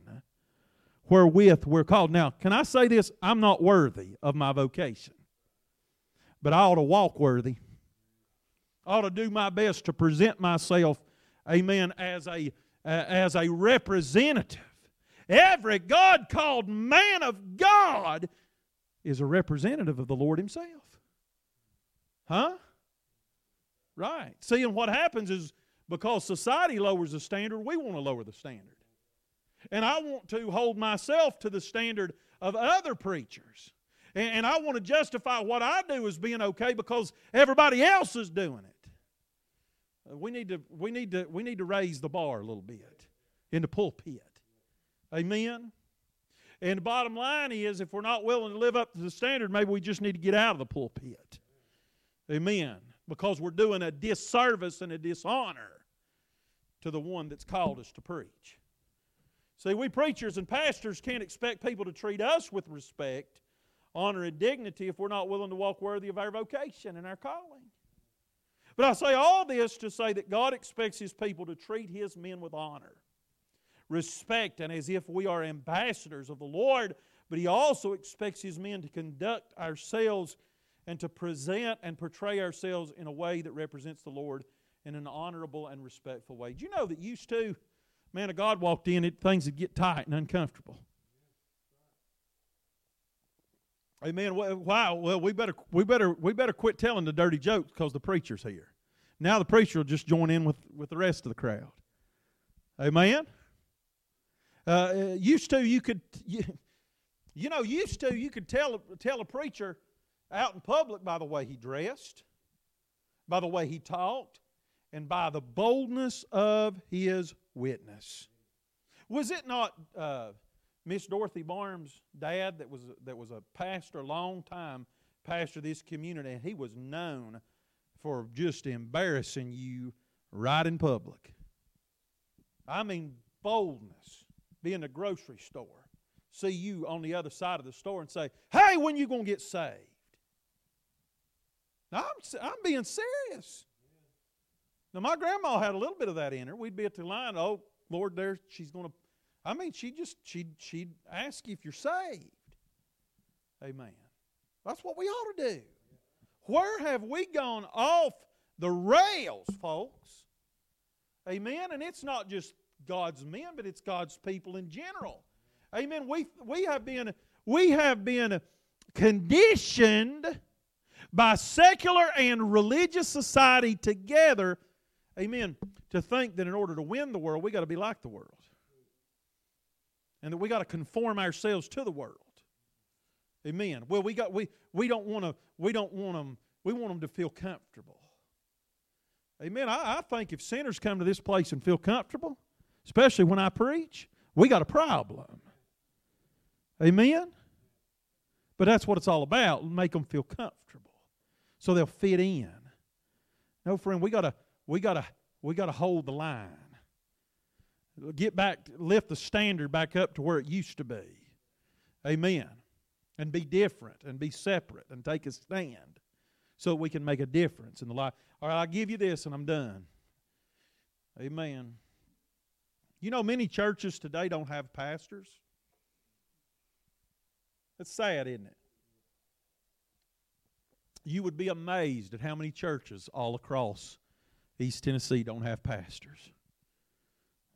wherewith we're called. Now, can I say this? I'm not worthy of my vocation, but I ought to walk worthy. I ought to do my best to present myself, amen, as a, uh, as a representative. Every God called man of God is a representative of the Lord Himself. Huh? Right. See, and what happens is because society lowers the standard, we want to lower the standard. And I want to hold myself to the standard of other preachers. And, and I want to justify what I do as being okay because everybody else is doing it. Uh, we need to, we need to, we need to raise the bar a little bit in the pulpit. Amen? And the bottom line is if we're not willing to live up to the standard, maybe we just need to get out of the pulpit. Amen. Because we're doing a disservice and a dishonor to the one that's called us to preach. See, we preachers and pastors can't expect people to treat us with respect, honor, and dignity if we're not willing to walk worthy of our vocation and our calling. But I say all this to say that God expects His people to treat His men with honor, respect, and as if we are ambassadors of the Lord. But He also expects His men to conduct ourselves and to present and portray ourselves in a way that represents the Lord in an honorable and respectful way. Do you know that used to, man of God walked in, it, things would get tight and uncomfortable. Amen. Wow. Well, we better we better we better quit telling the dirty jokes because the preacher's here. Now the preacher will just join in with with the rest of the crowd. Amen. Uh, used to you could you, you know used to you could tell tell a preacher out in public by the way he dressed, by the way he talked, and by the boldness of his witness. Was it not uh, Miss Dorothy Barnes' dad that was, that was a pastor, long time pastor of this community, and he was known for just embarrassing you right in public? I mean, boldness. Be in the grocery store, see you on the other side of the store, and say, Hey, when you going to get saved? Now, I'm, I'm being serious. Now, my grandma had a little bit of that in her. We'd be at the line, oh, Lord, there, she's going to. I mean, she just, she'd, she'd ask you if you're saved. Amen. That's what we ought to do. Where have we gone off the rails, folks? Amen. And it's not just God's men, but it's God's people in general. Amen. We, we have been we have been conditioned by secular and religious society together amen, to think that in order to win the world, we got to be like the world. And that we got to conform ourselves to the world. Amen. Well, we got we we don't want to we don't want them we want them to feel comfortable. Amen. I, I think if sinners come to this place and feel comfortable, especially when I preach, we got a problem. Amen. But that's what it's all about. Make them feel comfortable, so they'll fit in. No, friend, we gotta we gotta we gotta hold the line. Get back, lift the standard back up to where it used to be. Amen. And be different and be separate and take a stand so we can make a difference in the life. All right, I'll give you this and I'm done. Amen. You know, many churches today don't have pastors. It's sad, isn't it? You would be amazed at how many churches all across East Tennessee don't have pastors.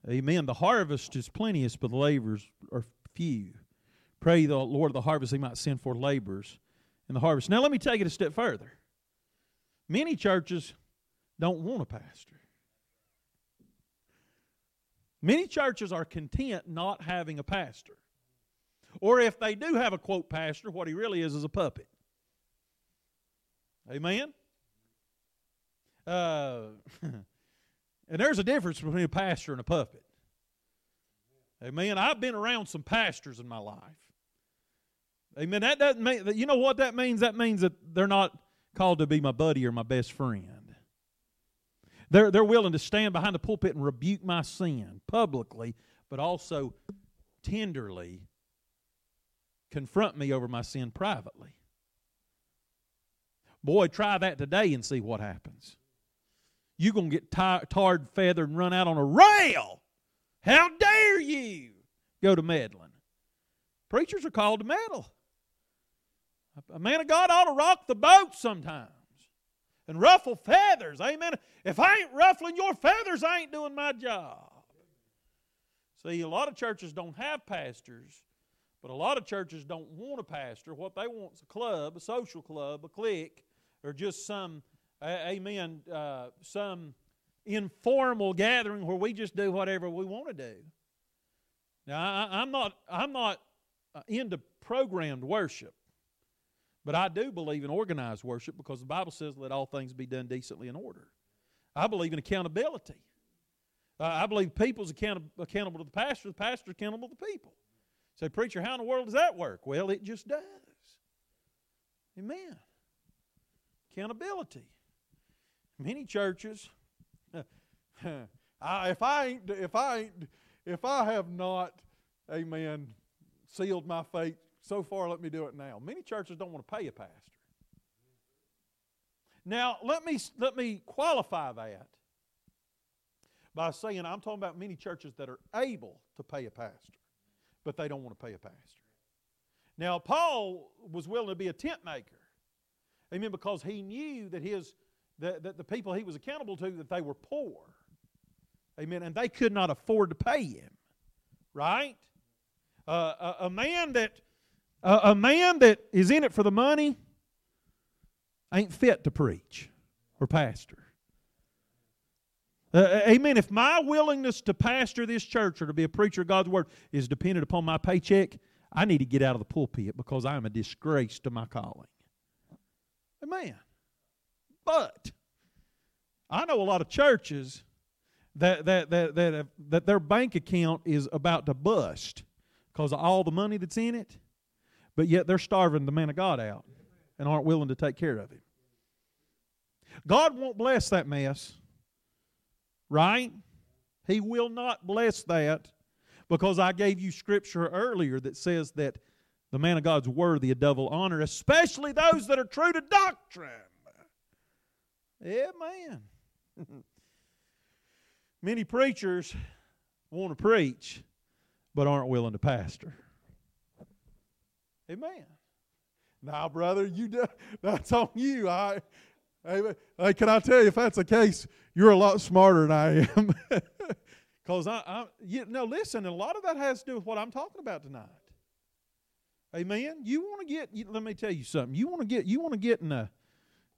Amen. The harvest is plenteous, but the laborers are few. Pray the Lord of the harvest, He might send forth laborers in the harvest. Now, let me take it a step further. Many churches don't want a pastor. Many churches are content not having a pastor. Or if they do have a quote pastor, what he really is is a puppet. Amen? Uh, and there's a difference between a pastor and a puppet. Amen. I've been around some pastors in my life. Amen. That doesn't mean that you know what that means? That means that they're not called to be my buddy or my best friend. They're, they're willing to stand behind the pulpit and rebuke my sin publicly, but also tenderly confront me over my sin privately. Boy, try that today and see what happens. You're going to get tar- tarred, feathered, and run out on a rail. How dare you go to meddling? Preachers are called to meddle. A man of God ought to rock the boat sometimes and ruffle feathers. Amen. If I ain't ruffling your feathers, I ain't doing my job. See, a lot of churches don't have pastors, but a lot of churches don't want a pastor. What they want is a club, a social club, a clique, or just some, amen, uh, some informal gathering where we just do whatever we want to do. Now, I, I'm not, I'm not uh, into programmed worship. But I do believe in organized worship because the Bible says, let all things be done decently in order. I believe in accountability. Uh, I believe people's account- accountable to the pastor, the pastor accountable to the people. Say, preacher, how in the world does that work? Well, it just does. Amen. Accountability. Many churches, I, if I ain't, if I ain't, if I have not, amen, sealed my fate so far, let me do it now. Many churches don't want to pay a pastor. Now, let me, let me qualify that by saying I'm talking about many churches that are able to pay a pastor, but they don't want to pay a pastor. Now, Paul was willing to be a tent maker. Amen, because he knew that his that, that the people he was accountable to that they were poor. Amen, and they could not afford to pay him. Right? Uh, a, a man that a, a man that is in it for the money ain't fit to preach or pastor. Uh, uh, amen. If my willingness to pastor this church or to be a preacher of God's word is dependent upon my paycheck, I need to get out of the pulpit because I am a disgrace to my calling. Amen. But I know a lot of churches that that that that, have, that their bank account is about to bust because of all the money that's in it but yet they're starving the man of God out and aren't willing to take care of him. God won't bless that mess, right? He will not bless that because I gave you scripture earlier that says that the man of God's worthy of double honor, especially those that are true to doctrine. Amen. Many preachers want to preach, but aren't willing to pastor. Amen. Now, brother, you do, that's on you. I, hey, can I tell you, if that's the case, you're a lot smarter than I am. Because I, I, you know, listen, a lot of that has to do with what I'm talking about tonight. Amen. You want to get? Let me tell you something. You want to get? You want to get in a?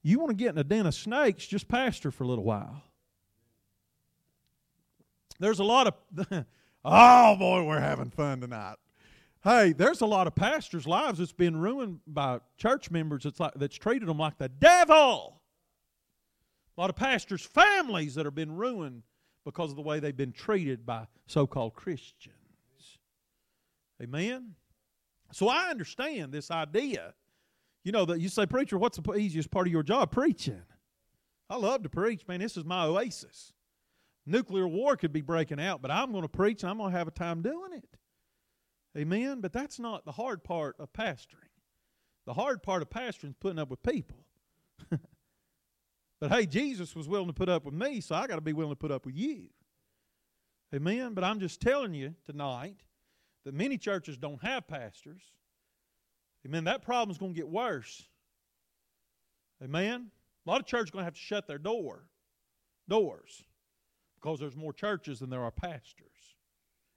You want to get in a den of snakes? Just pastor for a little while. There's a lot of. oh boy, we're having fun tonight. Hey, there's a lot of pastors' lives that's been ruined by church members that's, like, that's treated them like the devil. A lot of pastors' families that have been ruined because of the way they've been treated by so called Christians. Amen? So I understand this idea. You know, that you say, Preacher, what's the easiest part of your job? Preaching. I love to preach, man. This is my oasis. Nuclear war could be breaking out, but I'm going to preach and I'm going to have a time doing it. Amen. But that's not the hard part of pastoring. The hard part of pastoring is putting up with people. but hey, Jesus was willing to put up with me, so I got to be willing to put up with you. Amen. But I'm just telling you tonight that many churches don't have pastors. Amen. That problem's going to get worse. Amen. A lot of churches are going to have to shut their door, doors, because there's more churches than there are pastors.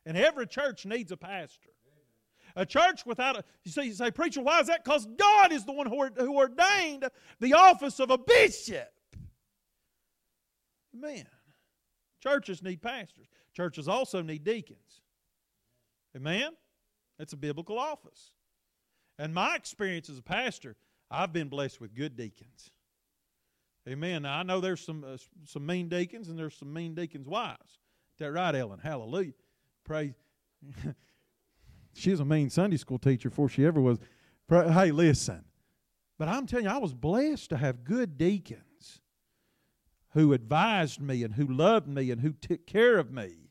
And every church needs a pastor. A church without a you say, you say preacher, why is that? Because God is the one who, who ordained the office of a bishop. Amen. Churches need pastors. Churches also need deacons. Amen. It's a biblical office. And my experience as a pastor, I've been blessed with good deacons. Amen. Now I know there's some uh, some mean deacons and there's some mean deacons' wives. Is that right, Ellen? Hallelujah. Praise. she was a mean Sunday school teacher before she ever was. Hey, listen. But I'm telling you, I was blessed to have good deacons who advised me and who loved me and who took care of me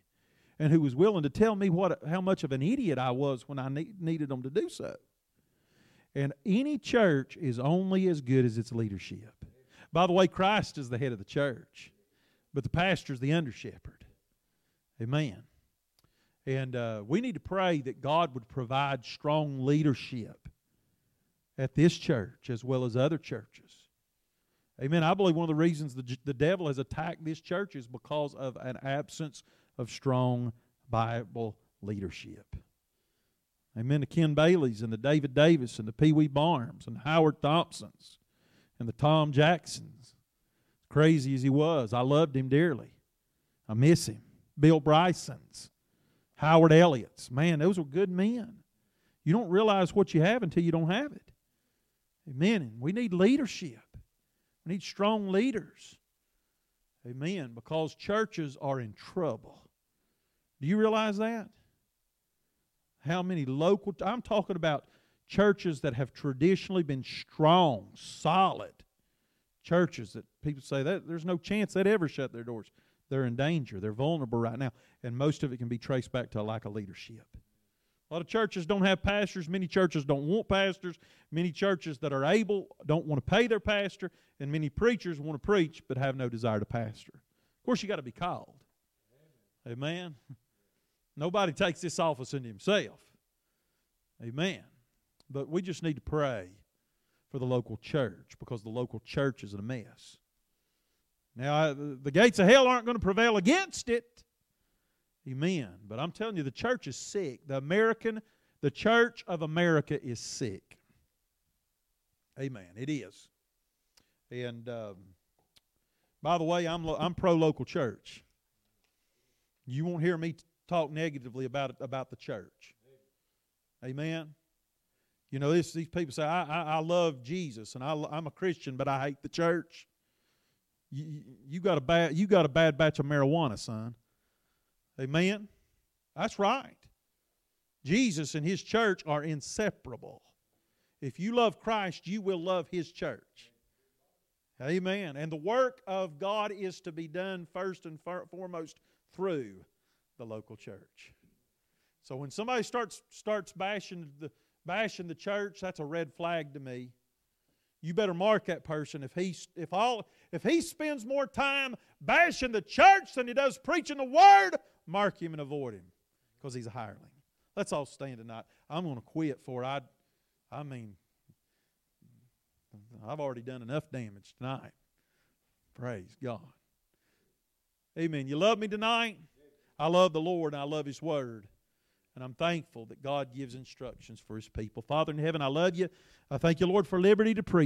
and who was willing to tell me what how much of an idiot I was when I needed them to do so. And any church is only as good as its leadership. By the way, Christ is the head of the church, but the pastor is the under shepherd. Amen. And uh, we need to pray that God would provide strong leadership at this church as well as other churches. Amen. I believe one of the reasons the, the devil has attacked this church is because of an absence of strong Bible leadership. Amen. The Ken Baileys and the David Davis and the Pee Wee Barnes and Howard Thompsons and the Tom Jacksons. Crazy as he was, I loved him dearly. I miss him. Bill Bryson's. Howard Elliott's. Man, those were good men. You don't realize what you have until you don't have it. Amen. And we need leadership. We need strong leaders. Amen. Because churches are in trouble. Do you realize that? How many local, I'm talking about churches that have traditionally been strong, solid churches that people say that there's no chance they'd ever shut their doors. They're in danger. They're vulnerable right now. And most of it can be traced back to a lack of leadership. A lot of churches don't have pastors. Many churches don't want pastors. Many churches that are able don't want to pay their pastor. And many preachers want to preach but have no desire to pastor. Of course, you got to be called. Amen. Nobody takes this office into himself. Amen. But we just need to pray for the local church because the local church is in a mess. Now, the gates of hell aren't going to prevail against it. Amen. But I'm telling you, the church is sick. The American, the church of America is sick. Amen. It is. And um, by the way, I'm, lo- I'm pro local church. You won't hear me talk negatively about about the church. Amen. You know, this, these people say, I, I, I love Jesus and I, I'm a Christian, but I hate the church. You, you, got a bad, you got a bad batch of marijuana, son. Amen? That's right. Jesus and his church are inseparable. If you love Christ, you will love his church. Amen. And the work of God is to be done first and foremost through the local church. So when somebody starts starts bashing the bashing the church, that's a red flag to me. You better mark that person. If he if all if he spends more time bashing the church than he does preaching the word mark him and avoid him because he's a hireling. Let's all stand tonight. I'm going to quit for i i mean i've already done enough damage tonight. Praise god. Amen. You love me tonight i love the lord and i love his word and I'm thankful that God gives instructions for His people. Father in heaven, I love you. I thank you, Lord, for liberty to preach.